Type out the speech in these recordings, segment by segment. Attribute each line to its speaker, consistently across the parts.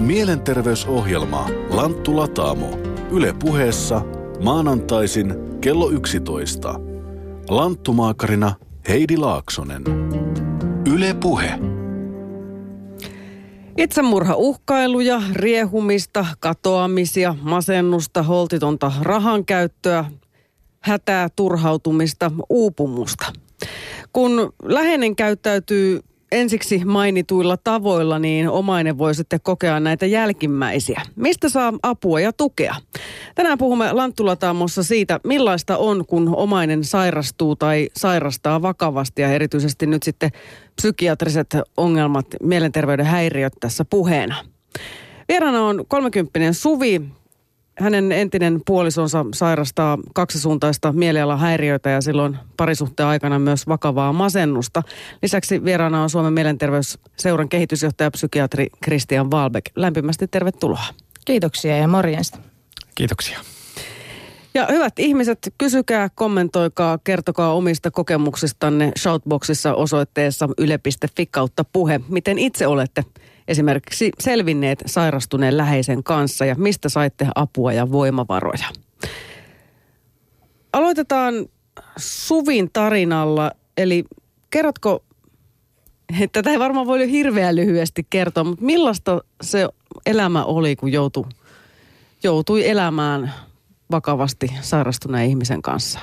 Speaker 1: Mielenterveysohjelma Lanttu Lataamo. Yle puheessa maanantaisin kello 11. Lanttumaakarina Heidi Laaksonen. Yle puhe.
Speaker 2: Itsemurhauhkailuja, riehumista, katoamisia, masennusta, holtitonta rahankäyttöä, hätää, turhautumista, uupumusta. Kun läheinen käyttäytyy ensiksi mainituilla tavoilla, niin omainen voi sitten kokea näitä jälkimmäisiä. Mistä saa apua ja tukea? Tänään puhumme Lanttulataamossa siitä, millaista on, kun omainen sairastuu tai sairastaa vakavasti ja erityisesti nyt sitten psykiatriset ongelmat, mielenterveyden häiriöt tässä puheena. Vieraana on 30 Suvi, hänen entinen puolisonsa sairastaa kaksisuuntaista mielialahäiriöitä ja silloin parisuhteen aikana myös vakavaa masennusta. Lisäksi vieraana on Suomen mielenterveysseuran kehitysjohtaja psykiatri Christian Walbeck. Lämpimästi tervetuloa.
Speaker 3: Kiitoksia ja morjesta.
Speaker 4: Kiitoksia.
Speaker 2: Ja hyvät ihmiset, kysykää, kommentoikaa, kertokaa omista kokemuksistanne Shoutboxissa osoitteessa yle.fi kautta puhe. Miten itse olette esimerkiksi selvinneet sairastuneen läheisen kanssa ja mistä saitte apua ja voimavaroja. Aloitetaan Suvin tarinalla, eli kerrotko, että tätä ei varmaan voi hirveän lyhyesti kertoa, mutta millaista se elämä oli, kun joutui, joutui elämään vakavasti sairastuneen ihmisen kanssa?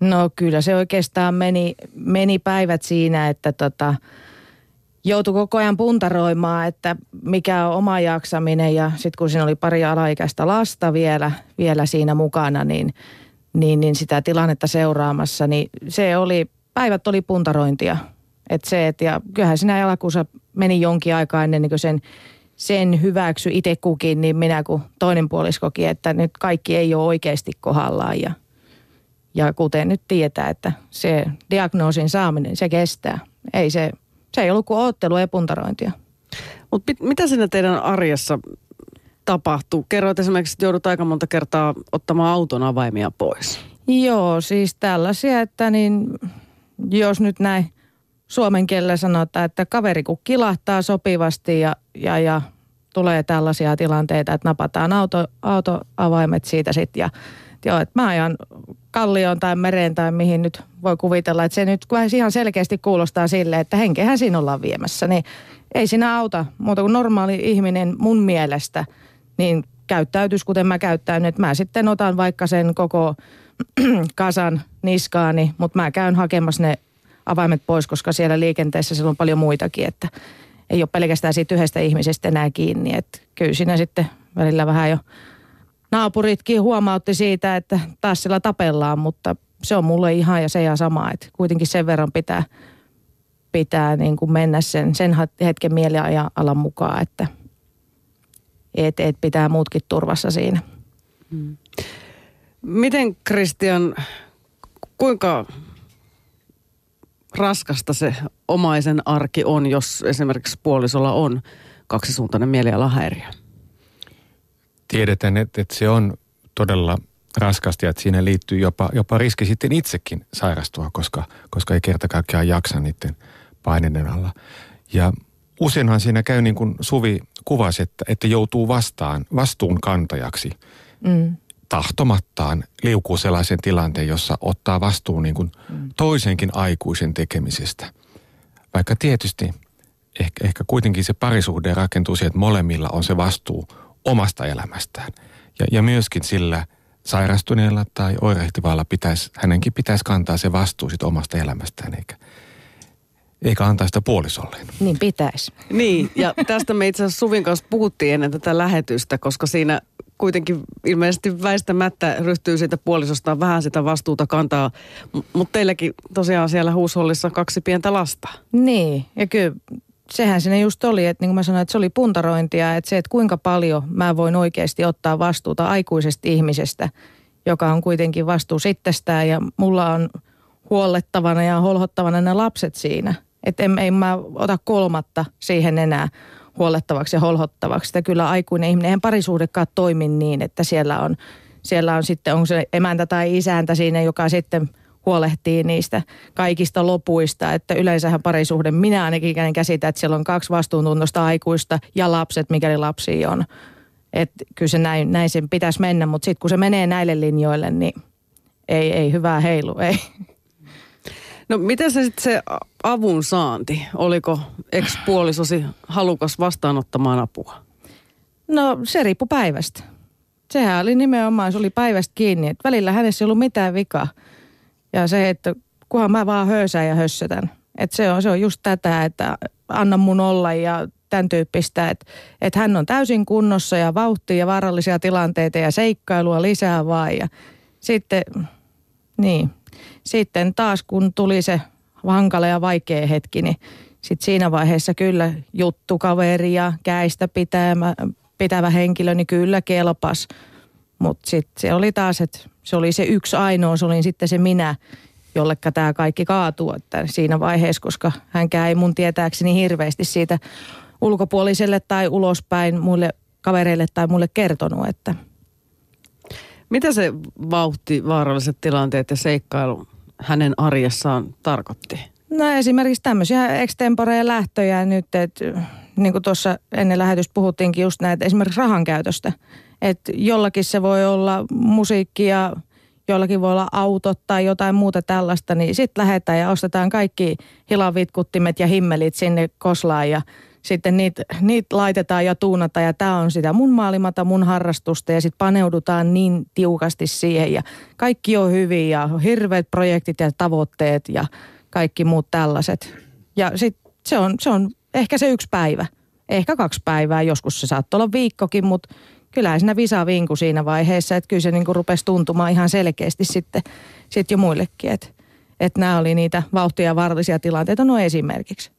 Speaker 3: No kyllä se oikeastaan meni, meni päivät siinä, että tota, joutui koko ajan puntaroimaan, että mikä on oma jaksaminen ja sitten kun siinä oli pari alaikäistä lasta vielä, vielä siinä mukana, niin, niin, niin sitä tilannetta seuraamassa, niin se oli, päivät oli puntarointia. Et se, et, ja kyllähän siinä elokuussa meni jonkin aikaa ennen kuin sen, sen hyväksy itse kukin, niin minä kuin toinen puoliskokin, että nyt kaikki ei ole oikeasti kohdallaan ja, ja kuten nyt tietää, että se diagnoosin saaminen, se kestää. Ei se, se ei ollut kuin oottelu ja puntarointia.
Speaker 2: Mutta mitä siinä teidän arjessa tapahtuu? Kerroit esimerkiksi, että joudut aika monta kertaa ottamaan auton avaimia pois.
Speaker 3: Joo, siis tällaisia, että niin, jos nyt näin suomen kielellä sanotaan, että kaveri kun kilahtaa sopivasti ja, ja, ja tulee tällaisia tilanteita, että napataan auto, autoavaimet siitä sitten ja joo, että mä ajan kallioon tai mereen tai mihin nyt voi kuvitella, että se nyt ihan selkeästi kuulostaa sille, että henkehän siinä ollaan viemässä, niin ei siinä auta muuta kuin normaali ihminen mun mielestä, niin käyttäytys kuten mä käyttäyn, että mä sitten otan vaikka sen koko kasan niskaani, mutta mä käyn hakemassa ne avaimet pois, koska siellä liikenteessä siellä on paljon muitakin, että ei ole pelkästään siitä yhdestä ihmisestä enää kiinni, että kyllä siinä sitten välillä vähän jo naapuritkin huomautti siitä, että taas sillä tapellaan, mutta se on mulle ihan ja se ja sama, että kuitenkin sen verran pitää, pitää niin kuin mennä sen, sen hetken mielialan mukaan, että et, et pitää muutkin turvassa siinä. Hmm.
Speaker 2: Miten Kristian, kuinka raskasta se omaisen arki on, jos esimerkiksi puolisolla on kaksisuuntainen mielialahäiriö?
Speaker 4: Tiedetään, että, että se on todella raskasti ja että siinä liittyy jopa, jopa riski sitten itsekin sairastua, koska, koska ei kerta kaikkiaan jaksa niiden paineiden alla. Ja useinhan siinä käy niin kuin Suvi kuvasi, että, että joutuu vastaan, vastuun kantajaksi. Mm. Tahtomattaan liukuu sellaisen tilanteen, jossa ottaa vastuun niin kuin mm. toisenkin aikuisen tekemisestä. Vaikka tietysti ehkä, ehkä kuitenkin se parisuhde rakentuu siihen, että molemmilla on se vastuu omasta elämästään. Ja, ja myöskin sillä sairastuneella tai oirehtivalla pitäisi, hänenkin pitäisi kantaa se vastuu sit omasta elämästään, eikä, eikä antaa sitä puolisolleen.
Speaker 3: Niin pitäisi.
Speaker 2: Niin, ja tästä me itse asiassa Suvin kanssa puhuttiin ennen tätä lähetystä, koska siinä kuitenkin ilmeisesti väistämättä ryhtyy siitä puolisostaan vähän sitä vastuuta kantaa. Mutta teilläkin tosiaan siellä huushollissa kaksi pientä lasta.
Speaker 3: Niin, ja kyllä sehän sinne just oli, että niin kuin mä sanoin, että se oli puntarointia, että se, että kuinka paljon mä voin oikeasti ottaa vastuuta aikuisesta ihmisestä, joka on kuitenkin vastuu itsestään ja mulla on huollettavana ja holhottavana ne lapset siinä. Että en, en mä ota kolmatta siihen enää huollettavaksi ja holhottavaksi. Että kyllä aikuinen ihminen, eihän parisuudekaan toimi niin, että siellä on, siellä on sitten, on se emäntä tai isäntä siinä, joka sitten huolehtii niistä kaikista lopuista. Että yleensähän parisuhde, minä ainakin käsitän, että siellä on kaksi vastuuntuntoista aikuista ja lapset, mikäli lapsi on. Että kyllä se näin, näin sen pitäisi mennä, mutta sitten kun se menee näille linjoille, niin ei, ei hyvää heilu, ei.
Speaker 2: No miten se sitten se avun saanti? Oliko ex-puolisosi halukas vastaanottamaan apua?
Speaker 3: No se riippui päivästä. Sehän oli nimenomaan, se oli päivästä kiinni. Että välillä hänessä ei ollut mitään vikaa. Ja se, että kunhan mä vaan höysään ja hössötän. Että se on, se on just tätä, että anna mun olla ja tämän tyyppistä, että, että hän on täysin kunnossa ja vauhtia ja vaarallisia tilanteita ja seikkailua lisää vaan. Ja sitten, niin, sitten taas kun tuli se hankala ja vaikea hetki, niin sitten siinä vaiheessa kyllä juttukaveri ja käistä pitävä, pitävä henkilö, niin kyllä kelpas. Mutta sitten se oli taas, että se oli se yksi ainoa, se oli sitten se minä, jollekka tämä kaikki kaatuu että siinä vaiheessa, koska hänkään ei mun tietääkseni hirveästi siitä ulkopuoliselle tai ulospäin muille kavereille tai muille kertonut, että
Speaker 2: mitä se vauhti, vaaralliset tilanteet ja seikkailu hänen arjessaan tarkoitti?
Speaker 3: No esimerkiksi tämmöisiä extemporeja lähtöjä nyt, että niin kuin tuossa ennen lähetystä puhuttiinkin just näitä esimerkiksi rahan käytöstä. Että jollakin se voi olla musiikki ja jollakin voi olla autot tai jotain muuta tällaista, niin sitten lähdetään ja ostetaan kaikki hilavitkuttimet ja himmelit sinne koslaan ja sitten niitä niit laitetaan ja tuunataan ja tämä on sitä mun maailmata, mun harrastusta ja sitten paneudutaan niin tiukasti siihen ja kaikki on hyvin ja hirveät projektit ja tavoitteet ja kaikki muut tällaiset. Ja sitten se on, se on ehkä se yksi päivä, ehkä kaksi päivää, joskus se saattaa olla viikkokin, mutta kyllähän siinä visa vinku siinä vaiheessa, että kyllä se niinku rupesi tuntumaan ihan selkeästi sitten, sitten jo muillekin, että että nämä oli niitä vauhtia vaarallisia tilanteita no esimerkiksi.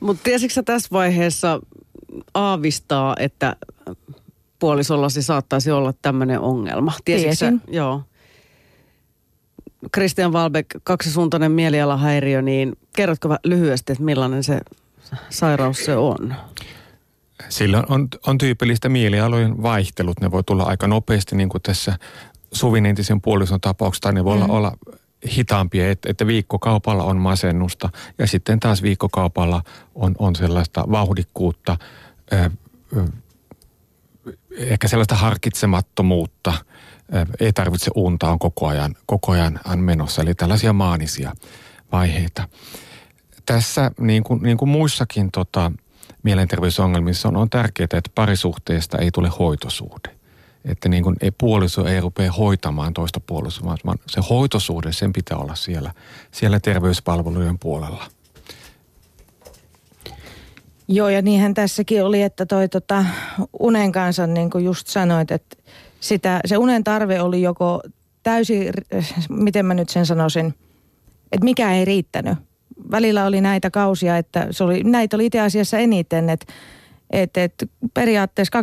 Speaker 2: Mutta tiesitkö tässä vaiheessa aavistaa, että puolisollasi saattaisi olla tämmöinen ongelma?
Speaker 3: Tiesitkö Tiesin.
Speaker 2: Sä, joo. Christian Walbeck, kaksisuuntainen mielialahäiriö, niin kerrotko lyhyesti, että millainen se sairaus se on?
Speaker 4: Sillä on, on tyypillistä mielialojen vaihtelut. Ne voi tulla aika nopeasti, niin kuin tässä Suvin entisen puolison tapauksessa, tai ne voi mm. olla, olla hitaampia, että, että viikkokaupalla on masennusta ja sitten taas viikkokaupalla on, on sellaista vauhdikkuutta, ö, ö, ehkä sellaista harkitsemattomuutta, ö, ei tarvitse unta, on koko ajan, koko ajan menossa, eli tällaisia maanisia vaiheita. Tässä niin kuin, niin kuin muissakin tota, mielenterveysongelmissa on, on tärkeää, että parisuhteesta ei tule hoitosuhde että niin kuin ei, puoliso ei rupea hoitamaan toista puolisoa, vaan se hoitosuhde, sen pitää olla siellä, siellä terveyspalvelujen puolella.
Speaker 3: Joo, ja niinhän tässäkin oli, että toi tota, unen kanssa, niin kuin just sanoit, että sitä, se unen tarve oli joko täysin, miten mä nyt sen sanoisin, että mikä ei riittänyt. Välillä oli näitä kausia, että se oli, näitä oli itse asiassa eniten, että että et periaatteessa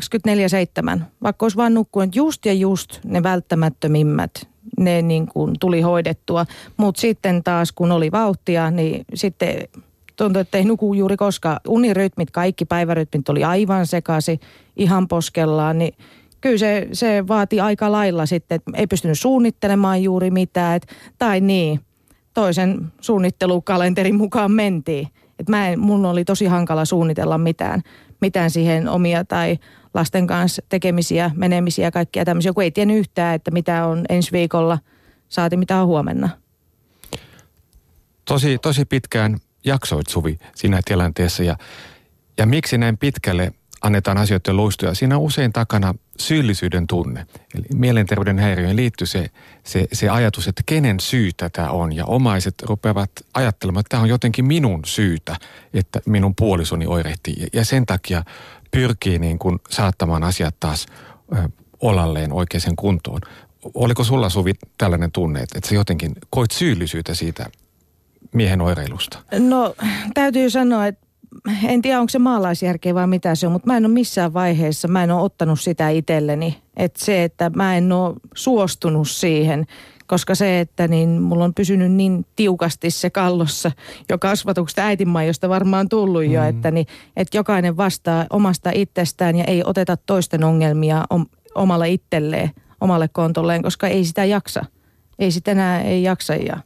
Speaker 3: 24-7, vaikka olisi vaan nukkunut just ja just ne välttämättömimmät, ne niin kuin tuli hoidettua. Mutta sitten taas kun oli vauhtia, niin sitten tuntui, että ei nuku juuri koskaan. Unirytmit, kaikki päivärytmit oli aivan sekaisin, ihan poskellaan, niin kyllä se, se vaati aika lailla sitten, että ei pystynyt suunnittelemaan juuri mitään. Et, tai niin, toisen suunnittelukalenterin mukaan mentiin. Et mä en, mun oli tosi hankala suunnitella mitään mitään siihen omia tai lasten kanssa tekemisiä, menemisiä, kaikkia tämmöisiä, kun ei tiennyt yhtään, että mitä on ensi viikolla, saati mitä on huomenna.
Speaker 4: Tosi, tosi pitkään jaksoit Suvi siinä tilanteessa ja, ja miksi näin pitkälle annetaan asioiden luistuja. Siinä on usein takana syyllisyyden tunne. Eli mielenterveyden häiriöön liittyy se, se, se ajatus, että kenen syytä tämä on. Ja omaiset rupeavat ajattelemaan, että tämä on jotenkin minun syytä, että minun puolisoni oirehtii. Ja sen takia pyrkii niin kuin saattamaan asiat taas olalleen oikeaan kuntoon. Oliko sulla Suvi tällainen tunne, että sä jotenkin koit syyllisyyttä siitä miehen oireilusta?
Speaker 3: No täytyy sanoa, että en tiedä onko se maalaisjärkeä vai mitä se on, mutta mä en ole missään vaiheessa, mä en ole ottanut sitä itselleni. Että se, että mä en ole suostunut siihen, koska se, että niin mulla on pysynyt niin tiukasti se kallossa jo kasvatuksesta äitinmaijosta varmaan tullut jo, mm. että, niin, että jokainen vastaa omasta itsestään ja ei oteta toisten ongelmia omalle itselleen, omalle kontolleen, koska ei sitä jaksa. Ei sitä enää ei jaksa ja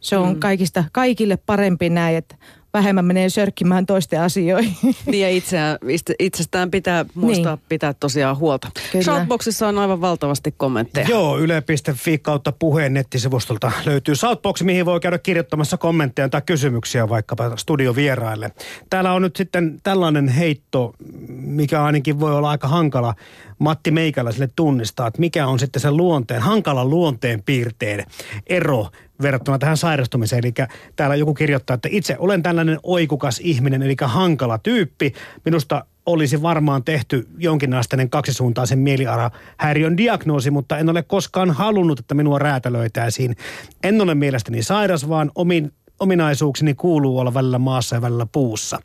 Speaker 3: Se on mm. kaikista, kaikille parempi näin, että vähemmän menee sörkkimään toisten asioihin.
Speaker 2: Niin ja itseään, itsestään pitää muistaa niin. pitää tosiaan huolta. Kyllä. Shoutboxissa on aivan valtavasti kommentteja.
Speaker 5: Joo, yle.fi kautta puheen nettisivustolta löytyy Shoutbox, mihin voi käydä kirjoittamassa kommentteja tai kysymyksiä vaikkapa studiovieraille. Täällä on nyt sitten tällainen heitto, mikä ainakin voi olla aika hankala Matti Meikäläiselle tunnistaa, että mikä on sitten sen luonteen, hankalan luonteen piirteen ero verrattuna tähän sairastumiseen. Eli täällä joku kirjoittaa, että itse olen tällainen oikukas ihminen, eli hankala tyyppi. Minusta olisi varmaan tehty jonkinasteinen kaksisuuntaisen mielialahäiriön diagnoosi, mutta en ole koskaan halunnut, että minua räätälöitäisiin. En ole mielestäni sairas, vaan omin, ominaisuukseni kuuluu olla välillä maassa ja välillä puussa.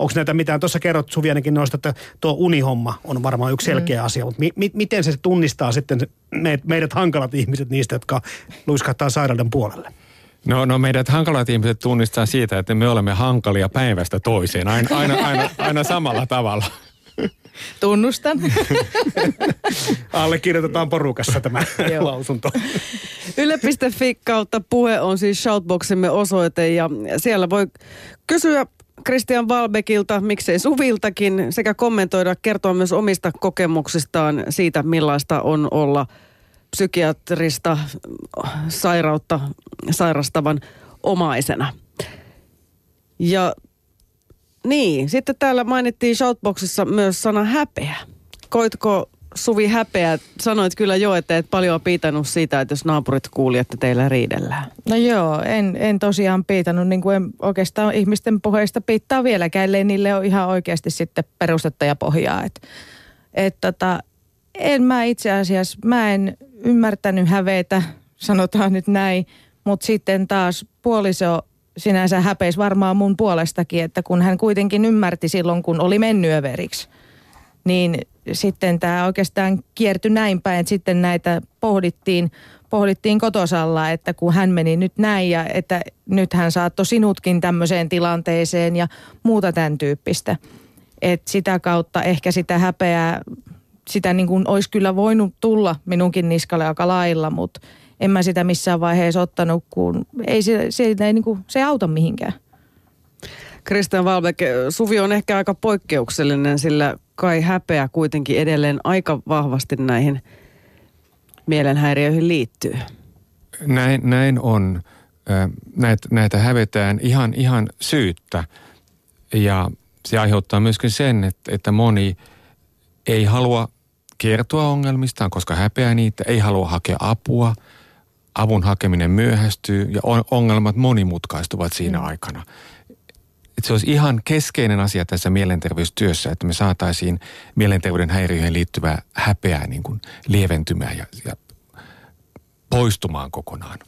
Speaker 5: Onko näitä mitään? Tuossa kerrot Suvi ainakin noista, että tuo unihomma on varmaan yksi selkeä mm. asia, mutta mi- mi- miten se tunnistaa sitten meidät, meidät hankalat ihmiset niistä, jotka luiskahtaa sairauden puolelle?
Speaker 4: No, no meidät hankalat ihmiset tunnistaa siitä, että me olemme hankalia päivästä toiseen, aina, aina, aina, aina samalla tavalla.
Speaker 3: Tunnustan.
Speaker 5: Allekirjoitetaan porukassa tämä lausunto.
Speaker 2: Yle.fi kautta puhe on siis Shoutboximme osoite ja siellä voi kysyä Christian Valbekilta, miksei Suviltakin, sekä kommentoida, kertoa myös omista kokemuksistaan siitä, millaista on olla psykiatrista sairautta sairastavan omaisena. Ja niin, sitten täällä mainittiin Shoutboxissa myös sana häpeä. Koitko Suvi häpeä. Sanoit kyllä jo, että et paljon piitannut siitä, että jos naapurit kuuli, että teillä riidellään.
Speaker 3: No joo, en, en tosiaan piitannut, niin kuin en oikeastaan ihmisten puheista piittaa vieläkään, ellei niille ole ihan oikeasti sitten perustetta ja pohjaa. Et, et tota, en mä itse asiassa, mä en ymmärtänyt hävetä, sanotaan nyt näin, mutta sitten taas puoliso sinänsä häpeisi varmaan mun puolestakin, että kun hän kuitenkin ymmärti silloin, kun oli mennyt överiksi, niin sitten tämä oikeastaan kiertyi näin päin, että sitten näitä pohdittiin, pohdittiin kotosalla, että kun hän meni nyt näin ja että nyt hän saattoi sinutkin tämmöiseen tilanteeseen ja muuta tämän tyyppistä. Että sitä kautta ehkä sitä häpeää, sitä niin kuin olisi kyllä voinut tulla minunkin niskalle aika lailla, mutta en mä sitä missään vaiheessa ottanut, kun ei se, se, ei, niin kuin, se ei auta mihinkään.
Speaker 2: Christian Valbeck, Suvi on ehkä aika poikkeuksellinen, sillä kai häpeä kuitenkin edelleen aika vahvasti näihin mielenhäiriöihin liittyy.
Speaker 4: Näin, näin on. Näitä, näitä hävetään ihan, ihan syyttä. Ja se aiheuttaa myöskin sen, että, että moni ei halua kertoa ongelmistaan, koska häpeää niitä, ei halua hakea apua. Avun hakeminen myöhästyy ja ongelmat monimutkaistuvat siinä mm. aikana että se olisi ihan keskeinen asia tässä mielenterveystyössä, että me saataisiin mielenterveyden häiriöihin liittyvää häpeää niin kuin lieventymään ja, ja poistumaan kokonaan.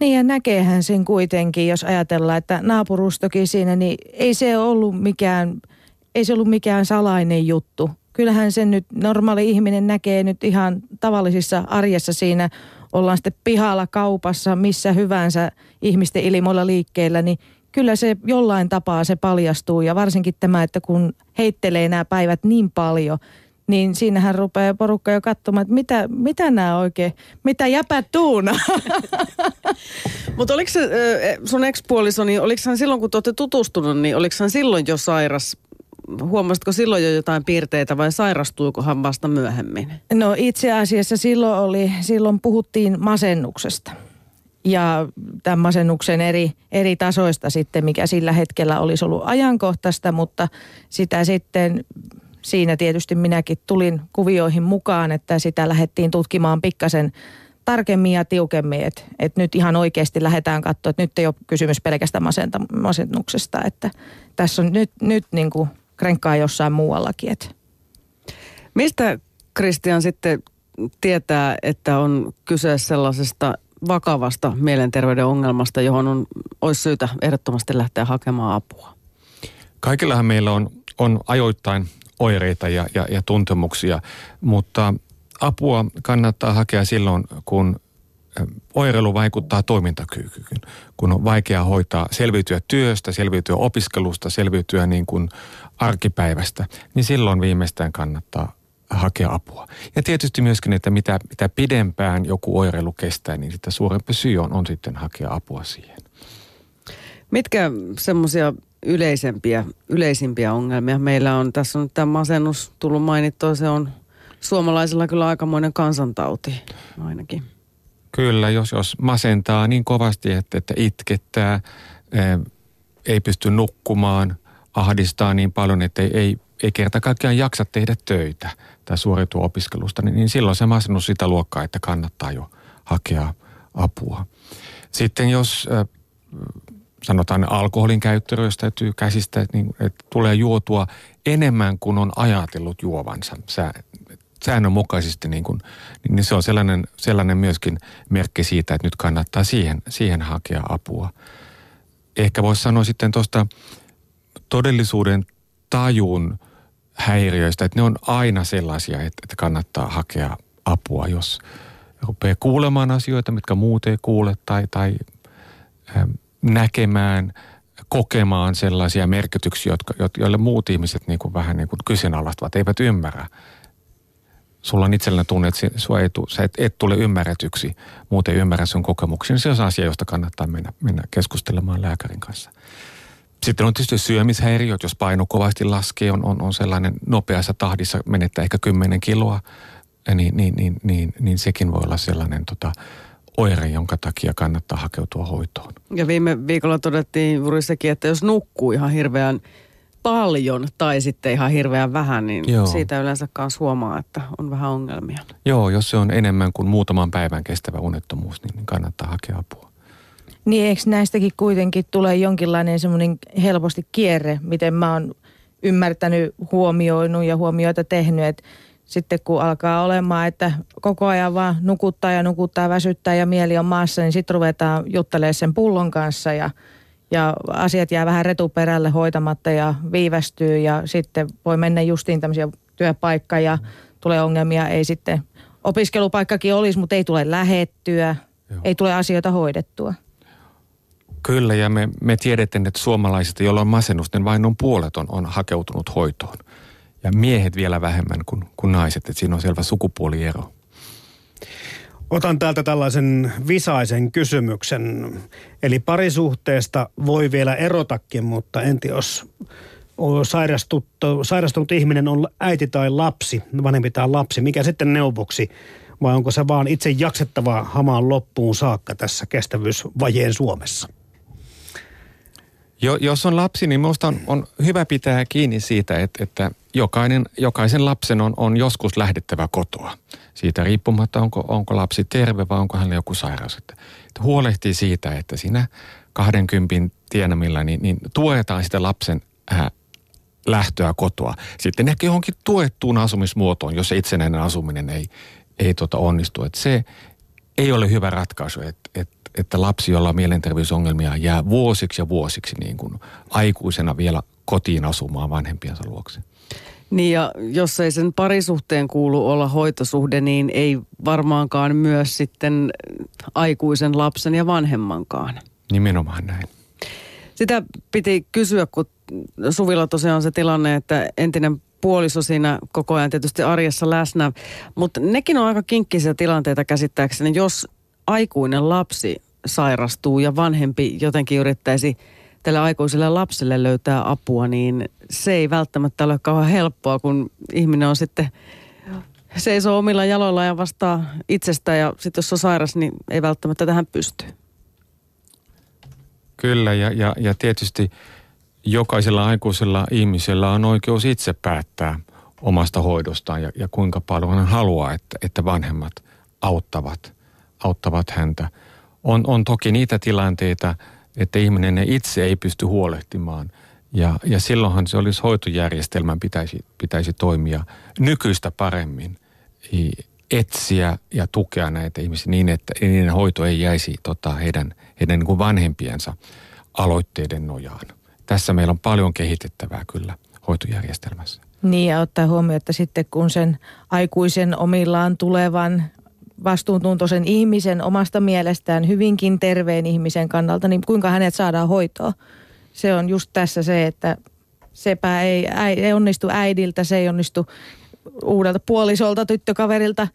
Speaker 3: Niin ja näkeehän sen kuitenkin, jos ajatellaan, että naapurustokin siinä, niin ei se ollut mikään, ei se ollut mikään salainen juttu. Kyllähän sen nyt normaali ihminen näkee nyt ihan tavallisissa arjessa siinä, ollaan sitten pihalla, kaupassa, missä hyvänsä ihmisten ilmoilla liikkeellä, niin kyllä se jollain tapaa se paljastuu ja varsinkin tämä, että kun heittelee nämä päivät niin paljon, niin siinähän rupeaa porukka jo katsomaan, että mitä, mitä nämä oikein, mitä jäpät tuuna.
Speaker 2: Mutta oliko se sun ekspuoliso, niin oliko hän silloin kun te olette tutustunut, niin oliko hän silloin jo sairas? Huomasitko silloin jo jotain piirteitä vai sairastuiko hän vasta myöhemmin?
Speaker 3: No itse asiassa silloin, oli, silloin puhuttiin masennuksesta ja tämän masennuksen eri, eri tasoista sitten, mikä sillä hetkellä olisi ollut ajankohtaista, mutta sitä sitten siinä tietysti minäkin tulin kuvioihin mukaan, että sitä lähdettiin tutkimaan pikkasen tarkemmin ja tiukemmin, että, että nyt ihan oikeasti lähdetään katsoa, että nyt ei ole kysymys pelkästään masenta, masennuksesta, että tässä on nyt, nyt niin kuin krenkkaa jossain muuallakin. Että.
Speaker 2: Mistä Kristian sitten tietää, että on kyse sellaisesta vakavasta mielenterveyden ongelmasta, johon on, olisi syytä ehdottomasti lähteä hakemaan apua?
Speaker 4: Kaikillahan meillä on, on ajoittain oireita ja, ja, ja tuntemuksia, mutta apua kannattaa hakea silloin, kun oireilu vaikuttaa toimintakykyyn, kun on vaikea hoitaa, selviytyä työstä, selviytyä opiskelusta, selviytyä niin kuin arkipäivästä, niin silloin viimeistään kannattaa hakea apua. Ja tietysti myöskin, että mitä, mitä pidempään joku oireilu kestää, niin sitä suurempi syy on, on sitten hakea apua siihen.
Speaker 2: Mitkä semmoisia yleisempiä, yleisimpiä ongelmia meillä on? Tässä on tämä masennus tullut mainittua, se on suomalaisilla kyllä aikamoinen kansantauti ainakin.
Speaker 4: Kyllä, jos, jos masentaa niin kovasti, että, että itkettää, ei pysty nukkumaan, ahdistaa niin paljon, että ei, ei, ei kerta kaikkiaan jaksa tehdä töitä tai suoritua opiskelusta, niin, niin silloin se masennus sitä luokkaa, että kannattaa jo hakea apua. Sitten jos sanotaan alkoholin käyttö täytyy käsistä, että, niin, että tulee juotua enemmän kuin on ajatellut juovansa sä, säännönmukaisesti, niin, kuin, niin se on sellainen, sellainen myöskin merkki siitä, että nyt kannattaa siihen, siihen hakea apua. Ehkä voisi sanoa sitten tuosta todellisuuden tajun häiriöistä, että ne on aina sellaisia, että kannattaa hakea apua, jos rupeaa kuulemaan asioita, mitkä muut ei kuule tai, tai ähm, näkemään, kokemaan sellaisia merkityksiä, jotka, joille muut ihmiset niin kuin vähän niin kuin kyseenalaistavat, eivät ymmärrä. Sulla on itsellinen tunne, että sua ei sä et, et tule ymmärretyksi, muuten ymmärrä sun kokemuksia. Niin se on asia, josta kannattaa mennä, mennä keskustelemaan lääkärin kanssa. Sitten on tietysti syömishäiriöt, jos paino kovasti laskee, on, on, on sellainen nopeassa tahdissa menettää ehkä 10 kiloa, niin, niin, niin, niin, niin sekin voi olla sellainen tota, oire, jonka takia kannattaa hakeutua hoitoon.
Speaker 2: Ja viime viikolla todettiin juuri sekin, että jos nukkuu ihan hirveän paljon tai sitten ihan hirveän vähän, niin Joo. siitä yleensä myös huomaa, että on vähän ongelmia.
Speaker 4: Joo, jos se on enemmän kuin muutaman päivän kestävä unettomuus, niin kannattaa hakea apua.
Speaker 3: Niin eikö näistäkin kuitenkin tulee jonkinlainen semmoinen helposti kierre, miten mä oon ymmärtänyt, huomioinut ja huomioita tehnyt, että sitten kun alkaa olemaan, että koko ajan vaan nukuttaa ja nukuttaa, väsyttää ja mieli on maassa, niin sitten ruvetaan juttelemaan sen pullon kanssa ja, ja asiat jää vähän retuperälle hoitamatta ja viivästyy ja sitten voi mennä justiin tämmöisiä työpaikka ja tulee ongelmia, ei sitten opiskelupaikkakin olisi, mutta ei tule lähettyä, Joo. ei tule asioita hoidettua.
Speaker 4: Kyllä, ja me, me tiedetään, että suomalaiset, joilla on masennusten vain noin puolet on, on hakeutunut hoitoon. Ja miehet vielä vähemmän kuin, kuin naiset, että siinä on selvä sukupuoliero.
Speaker 5: Otan täältä tällaisen visaisen kysymyksen. Eli parisuhteesta voi vielä erotakin, mutta enti jos sairastunut, ihminen on äiti tai lapsi, vanhempi tai lapsi, mikä sitten neuvoksi? Vai onko se vaan itse jaksettava hamaan loppuun saakka tässä kestävyysvajeen Suomessa?
Speaker 4: Jo, jos on lapsi, niin minusta on, on hyvä pitää kiinni siitä, että, että jokainen, jokaisen lapsen on, on joskus lähdettävä kotoa. Siitä riippumatta, onko, onko lapsi terve vai onko hänellä joku sairaus. Että, että huolehtii siitä, että siinä 20 tienamilla niin, niin tuetaan sitä lapsen äh, lähtöä kotoa. Sitten ehkä johonkin tuettuun asumismuotoon, jos se itsenäinen asuminen ei, ei tota onnistu. Että se ei ole hyvä ratkaisu, että, että että lapsi, jolla on mielenterveysongelmia, jää vuosiksi ja vuosiksi niin kuin aikuisena vielä kotiin asumaan vanhempiensa luokse.
Speaker 2: Niin ja jos ei sen parisuhteen kuulu olla hoitosuhde, niin ei varmaankaan myös sitten aikuisen lapsen ja vanhemmankaan.
Speaker 4: Nimenomaan näin.
Speaker 2: Sitä piti kysyä, kun Suvilla tosiaan on se tilanne, että entinen puoliso siinä koko ajan tietysti arjessa läsnä, mutta nekin on aika kinkkisiä tilanteita käsittääkseni, jos aikuinen lapsi sairastuu ja vanhempi jotenkin yrittäisi tälle aikuiselle lapselle löytää apua, niin se ei välttämättä ole kauhean helppoa, kun ihminen on sitten seisoo omilla jaloilla ja vastaa itsestä ja sitten jos on sairas, niin ei välttämättä tähän pysty.
Speaker 4: Kyllä ja, ja, ja tietysti jokaisella aikuisella ihmisellä on oikeus itse päättää omasta hoidostaan ja, ja kuinka paljon hän haluaa, että, että vanhemmat auttavat, auttavat häntä – on, on toki niitä tilanteita, että ihminen itse ei pysty huolehtimaan. Ja, ja silloinhan se olisi hoitojärjestelmän pitäisi, pitäisi toimia nykyistä paremmin. Etsiä ja tukea näitä ihmisiä niin, että niiden hoito ei jäisi tota, heidän, heidän niin kuin vanhempiensa aloitteiden nojaan. Tässä meillä on paljon kehitettävää kyllä hoitojärjestelmässä.
Speaker 3: Niin ja ottaa huomioon, että sitten kun sen aikuisen omillaan tulevan vastuuntuntoisen ihmisen omasta mielestään, hyvinkin terveen ihmisen kannalta, niin kuinka hänet saadaan hoitoa. Se on just tässä se, että sepä ei, ei onnistu äidiltä, se ei onnistu uudelta puolisolta, tyttökaverilta,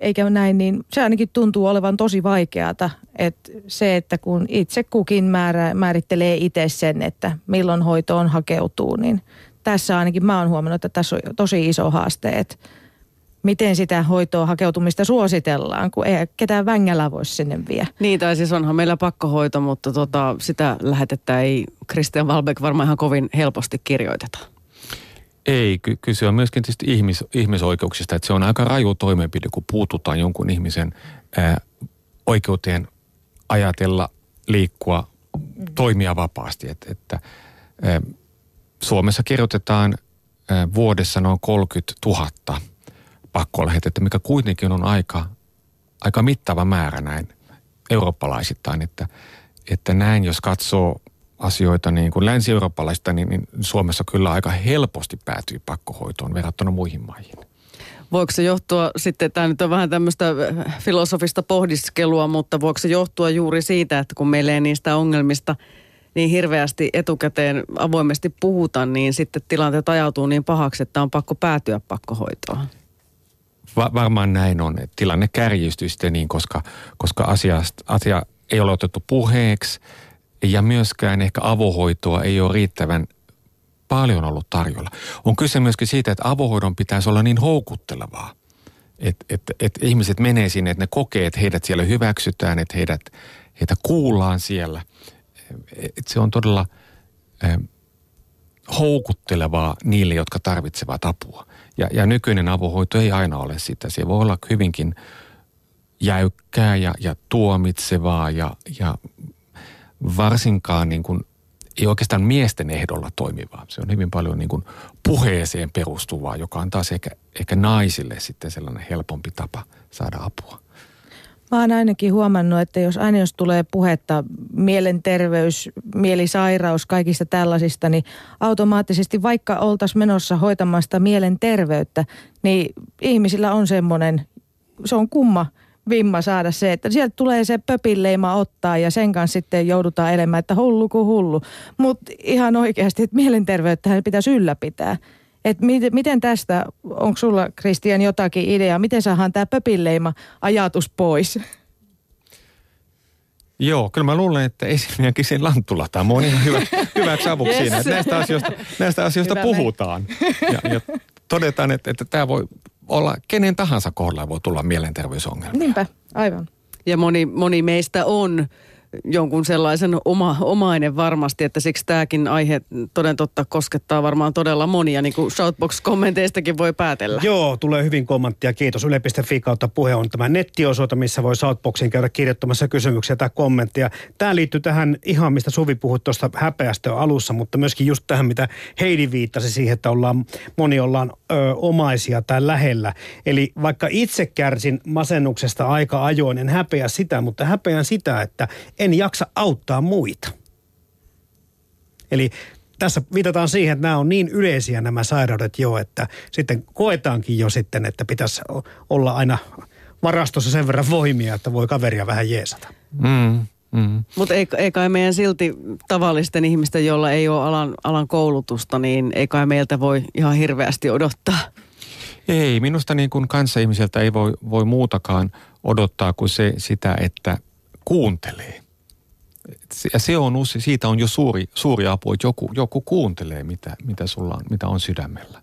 Speaker 3: eikä näin, niin se ainakin tuntuu olevan tosi vaikeata. Että se, että kun itse kukin määrä, määrittelee itse sen, että milloin hoitoon hakeutuu, niin tässä ainakin mä oon huomannut, että tässä on tosi iso haaste, että miten sitä hoitoa hakeutumista suositellaan, kun ei ketään vängällä voisi sinne vie.
Speaker 2: Niin, tai siis onhan meillä pakkohoito, mutta tota, sitä lähetettä ei Christian Walbeck varmaan ihan kovin helposti kirjoiteta.
Speaker 4: Ei, ky- kyse on myöskin tietysti ihmis- ihmisoikeuksista, että se on aika raju toimenpide, kun puututaan jonkun ihmisen ää, oikeuteen ajatella, liikkua, toimia vapaasti. Et, että ää, Suomessa kirjoitetaan ää, vuodessa noin 30 000 pakkolähetettä, mikä kuitenkin on aika, aika mittava määrä näin eurooppalaisittain, että, että näin jos katsoo asioita niin kuin länsi-eurooppalaista, niin, niin Suomessa kyllä aika helposti päätyy pakkohoitoon verrattuna muihin maihin.
Speaker 2: Voiko se johtua sitten, tämä nyt on vähän tämmöistä äh, filosofista pohdiskelua, mutta voiko se johtua juuri siitä, että kun meillä ei niistä ongelmista niin hirveästi etukäteen avoimesti puhuta, niin sitten tilanteet ajautuu niin pahaksi, että on pakko päätyä pakkohoitoon?
Speaker 4: Va- varmaan näin on. Että tilanne kärjistyy sitten niin, koska, koska asiasta, asia ei ole otettu puheeksi ja myöskään ehkä avohoitoa ei ole riittävän paljon ollut tarjolla. On kyse myöskin siitä, että avohoidon pitäisi olla niin houkuttelevaa, että et, et ihmiset menee sinne, että ne kokee, että heidät siellä hyväksytään, että heidät, heitä kuullaan siellä. Et se on todella eh, houkuttelevaa niille, jotka tarvitsevat apua. Ja, ja nykyinen avohoito ei aina ole sitä. Se voi olla hyvinkin jäykkää ja, ja tuomitsevaa ja, ja varsinkaan niin kuin, ei oikeastaan miesten ehdolla toimivaa. Se on hyvin paljon niin kuin puheeseen perustuvaa, joka on taas ehkä, ehkä naisille sitten sellainen helpompi tapa saada apua.
Speaker 3: Mä oon ainakin huomannut, että jos aina jos tulee puhetta mielenterveys, mielisairaus, kaikista tällaisista, niin automaattisesti vaikka oltaisiin menossa hoitamaan sitä mielenterveyttä, niin ihmisillä on semmoinen, se on kumma vimma saada se, että sieltä tulee se pöpilleima ottaa ja sen kanssa sitten joudutaan elämään, että hullu kuin hullu. Mutta ihan oikeasti, että mielenterveyttä pitäisi ylläpitää. Et miten tästä, onko sulla Kristian jotakin ideaa, miten saadaan tämä pöpilleima ajatus pois?
Speaker 4: Joo, kyllä mä luulen, että esimerkiksi Lanttula tämä on ihan hyvä, hyväksi avuksi yes. siinä, että näistä asioista, näistä asioista puhutaan. Ja, ja todetaan, että, että tämä voi olla kenen tahansa kohdalla voi tulla mielenterveysongelmia.
Speaker 3: Niinpä, aivan.
Speaker 2: Ja moni, moni meistä on jonkun sellaisen oma, omainen varmasti, että siksi tämäkin aihe toden totta koskettaa varmaan todella monia, niin kuin Shoutbox-kommenteistakin voi päätellä.
Speaker 5: Joo, tulee hyvin kommenttia. Kiitos. Yle.fi kautta puhe on tämä nettiosoite, missä voi Shoutboxin käydä kirjoittamassa kysymyksiä tai kommenttia. Tämä liittyy tähän ihan, mistä Suvi puhui tuosta häpeästä alussa, mutta myöskin just tähän, mitä Heidi viittasi siihen, että ollaan, moni ollaan ö, omaisia tai lähellä. Eli vaikka itse kärsin masennuksesta aika ajoin, en häpeä sitä, mutta häpeän sitä, että en jaksa auttaa muita. Eli tässä viitataan siihen, että nämä on niin yleisiä nämä sairaudet jo, että sitten koetaankin jo sitten, että pitäisi olla aina varastossa sen verran voimia, että voi kaveria vähän jeesata.
Speaker 4: Mm. Mm.
Speaker 2: Mutta ei, ei kai meidän silti tavallisten ihmisten, joilla ei ole alan, alan koulutusta, niin ei kai meiltä voi ihan hirveästi odottaa.
Speaker 4: Ei, minusta niin kuin kanssaihmiseltä ei voi, voi muutakaan odottaa kuin se, sitä, että kuuntelee ja se on, siitä on jo suuri, suuri apu, että joku, joku kuuntelee, mitä, mitä sulla on, mitä on sydämellä.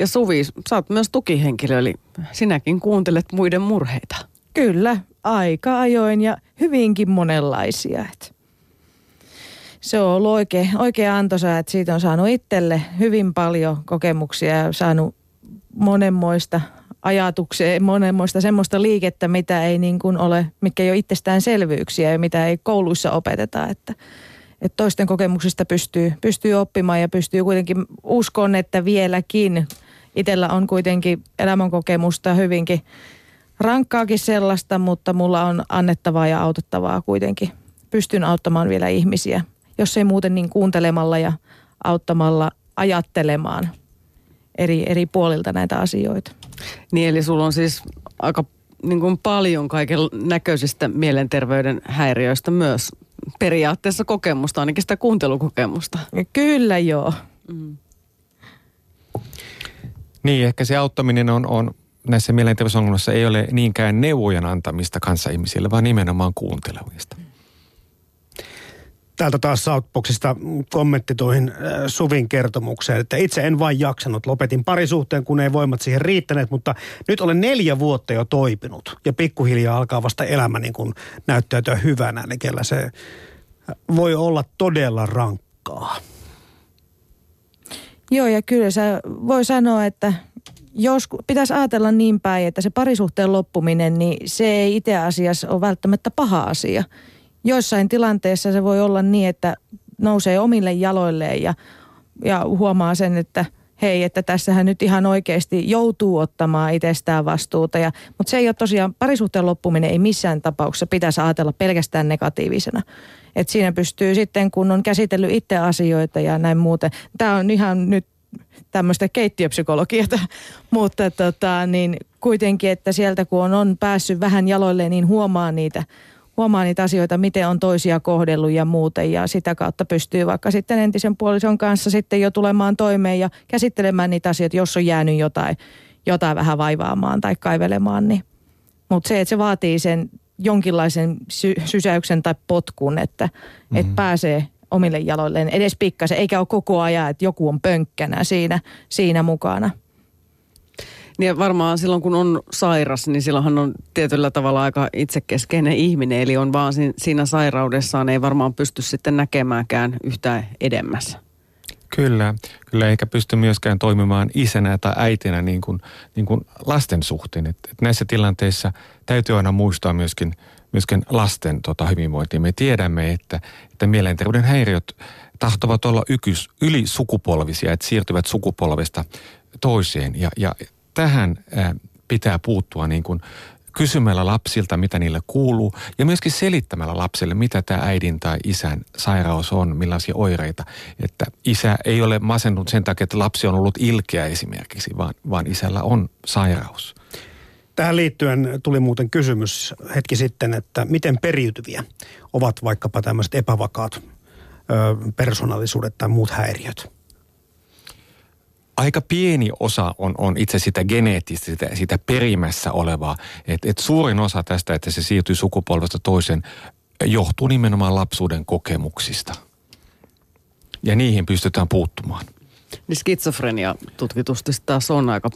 Speaker 2: Ja Suvi, sä oot myös tukihenkilö, eli sinäkin kuuntelet muiden murheita.
Speaker 3: Kyllä, aika ajoin ja hyvinkin monenlaisia. Se on ollut oikein, oikein antoisa, että siitä on saanut itselle hyvin paljon kokemuksia ja saanut monenmoista ajatuksia, monenmoista semmoista liikettä, mitä ei niin kuin ole, mitkä ei ole itsestäänselvyyksiä ja mitä ei kouluissa opeteta, että, että toisten kokemuksista pystyy, pystyy oppimaan ja pystyy kuitenkin, uskon, että vieläkin itsellä on kuitenkin elämänkokemusta hyvinkin rankkaakin sellaista, mutta mulla on annettavaa ja autettavaa kuitenkin. Pystyn auttamaan vielä ihmisiä, jos ei muuten niin kuuntelemalla ja auttamalla ajattelemaan eri, eri puolilta näitä asioita.
Speaker 2: Niin eli sulla on siis aika niin kuin paljon kaiken näköisistä mielenterveyden häiriöistä myös periaatteessa kokemusta, ainakin sitä kuuntelukokemusta.
Speaker 3: Kyllä joo. Mm.
Speaker 4: Niin, ehkä se auttaminen on, on näissä mielenterveysongelmissa ei ole niinkään neuvojen antamista kanssa ihmisille, vaan nimenomaan kuuntelemista.
Speaker 5: Täältä taas Southboxista kommentti tuohon äh, Suvin kertomukseen, että itse en vain jaksanut. Lopetin parisuhteen, kun ei voimat siihen riittäneet, mutta nyt olen neljä vuotta jo toipunut ja pikkuhiljaa alkaa vasta elämä niin kuin näyttäytyä hyvänä, niin kellä se voi olla todella rankkaa.
Speaker 3: Joo, ja kyllä se voi sanoa, että jos pitäisi ajatella niin päin, että se parisuhteen loppuminen, niin se ei itse asiassa ole välttämättä paha asia. Joissain tilanteissa se voi olla niin, että nousee omille jaloilleen ja, ja huomaa sen, että hei, että tässähän nyt ihan oikeasti joutuu ottamaan itsestään vastuuta. Ja, mutta se ei ole tosiaan, parisuhteen loppuminen ei missään tapauksessa pitäisi ajatella pelkästään negatiivisena. Et siinä pystyy sitten, kun on käsitellyt itse asioita ja näin muuten. Tämä on ihan nyt tämmöistä keittiöpsykologiata, mutta tota, niin kuitenkin, että sieltä kun on, on päässyt vähän jaloille, niin huomaa niitä, huomaa niitä asioita, miten on toisia kohdellut ja muuten ja sitä kautta pystyy vaikka sitten entisen puolison kanssa sitten jo tulemaan toimeen ja käsittelemään niitä asioita, jos on jäänyt jotain, jotain vähän vaivaamaan tai kaivelemaan. Niin. Mutta se, että se vaatii sen jonkinlaisen sy- sysäyksen tai potkun, että mm-hmm. et pääsee omille jaloilleen edes pikkasen, eikä ole koko ajan, että joku on pönkkänä siinä, siinä mukana.
Speaker 2: Niin varmaan silloin kun on sairas, niin silloinhan on tietyllä tavalla aika itsekeskeinen ihminen, eli on vaan siinä sairaudessaan, ei varmaan pysty sitten näkemäänkään yhtään edemmässä.
Speaker 4: Kyllä, kyllä eikä pysty myöskään toimimaan isänä tai äitinä niin kuin, niin kuin lasten suhteen. Et, et näissä tilanteissa täytyy aina muistaa myöskin, myöskin lasten tota, hyvinvointia. Me tiedämme, että, että mielenterveyden häiriöt tahtovat olla ykys, ylisukupolvisia, että siirtyvät sukupolvesta toiseen. Ja, ja tähän ää, pitää puuttua niin kuin kysymällä lapsilta, mitä niille kuuluu, ja myöskin selittämällä lapsille, mitä tämä äidin tai isän sairaus on, millaisia oireita. Että isä ei ole masennut sen takia, että lapsi on ollut ilkeä esimerkiksi, vaan, vaan isällä on sairaus.
Speaker 5: Tähän liittyen tuli muuten kysymys hetki sitten, että miten periytyviä ovat vaikkapa tämmöiset epävakaat ö, persoonallisuudet tai muut häiriöt?
Speaker 4: Aika pieni osa on, on itse sitä geneettistä, sitä, sitä perimässä olevaa. Et, et suurin osa tästä, että se siirtyy sukupolvesta toisen, johtuu nimenomaan lapsuuden kokemuksista. Ja niihin pystytään puuttumaan.
Speaker 2: Niin skitsofrenia tutkitusti taas on aika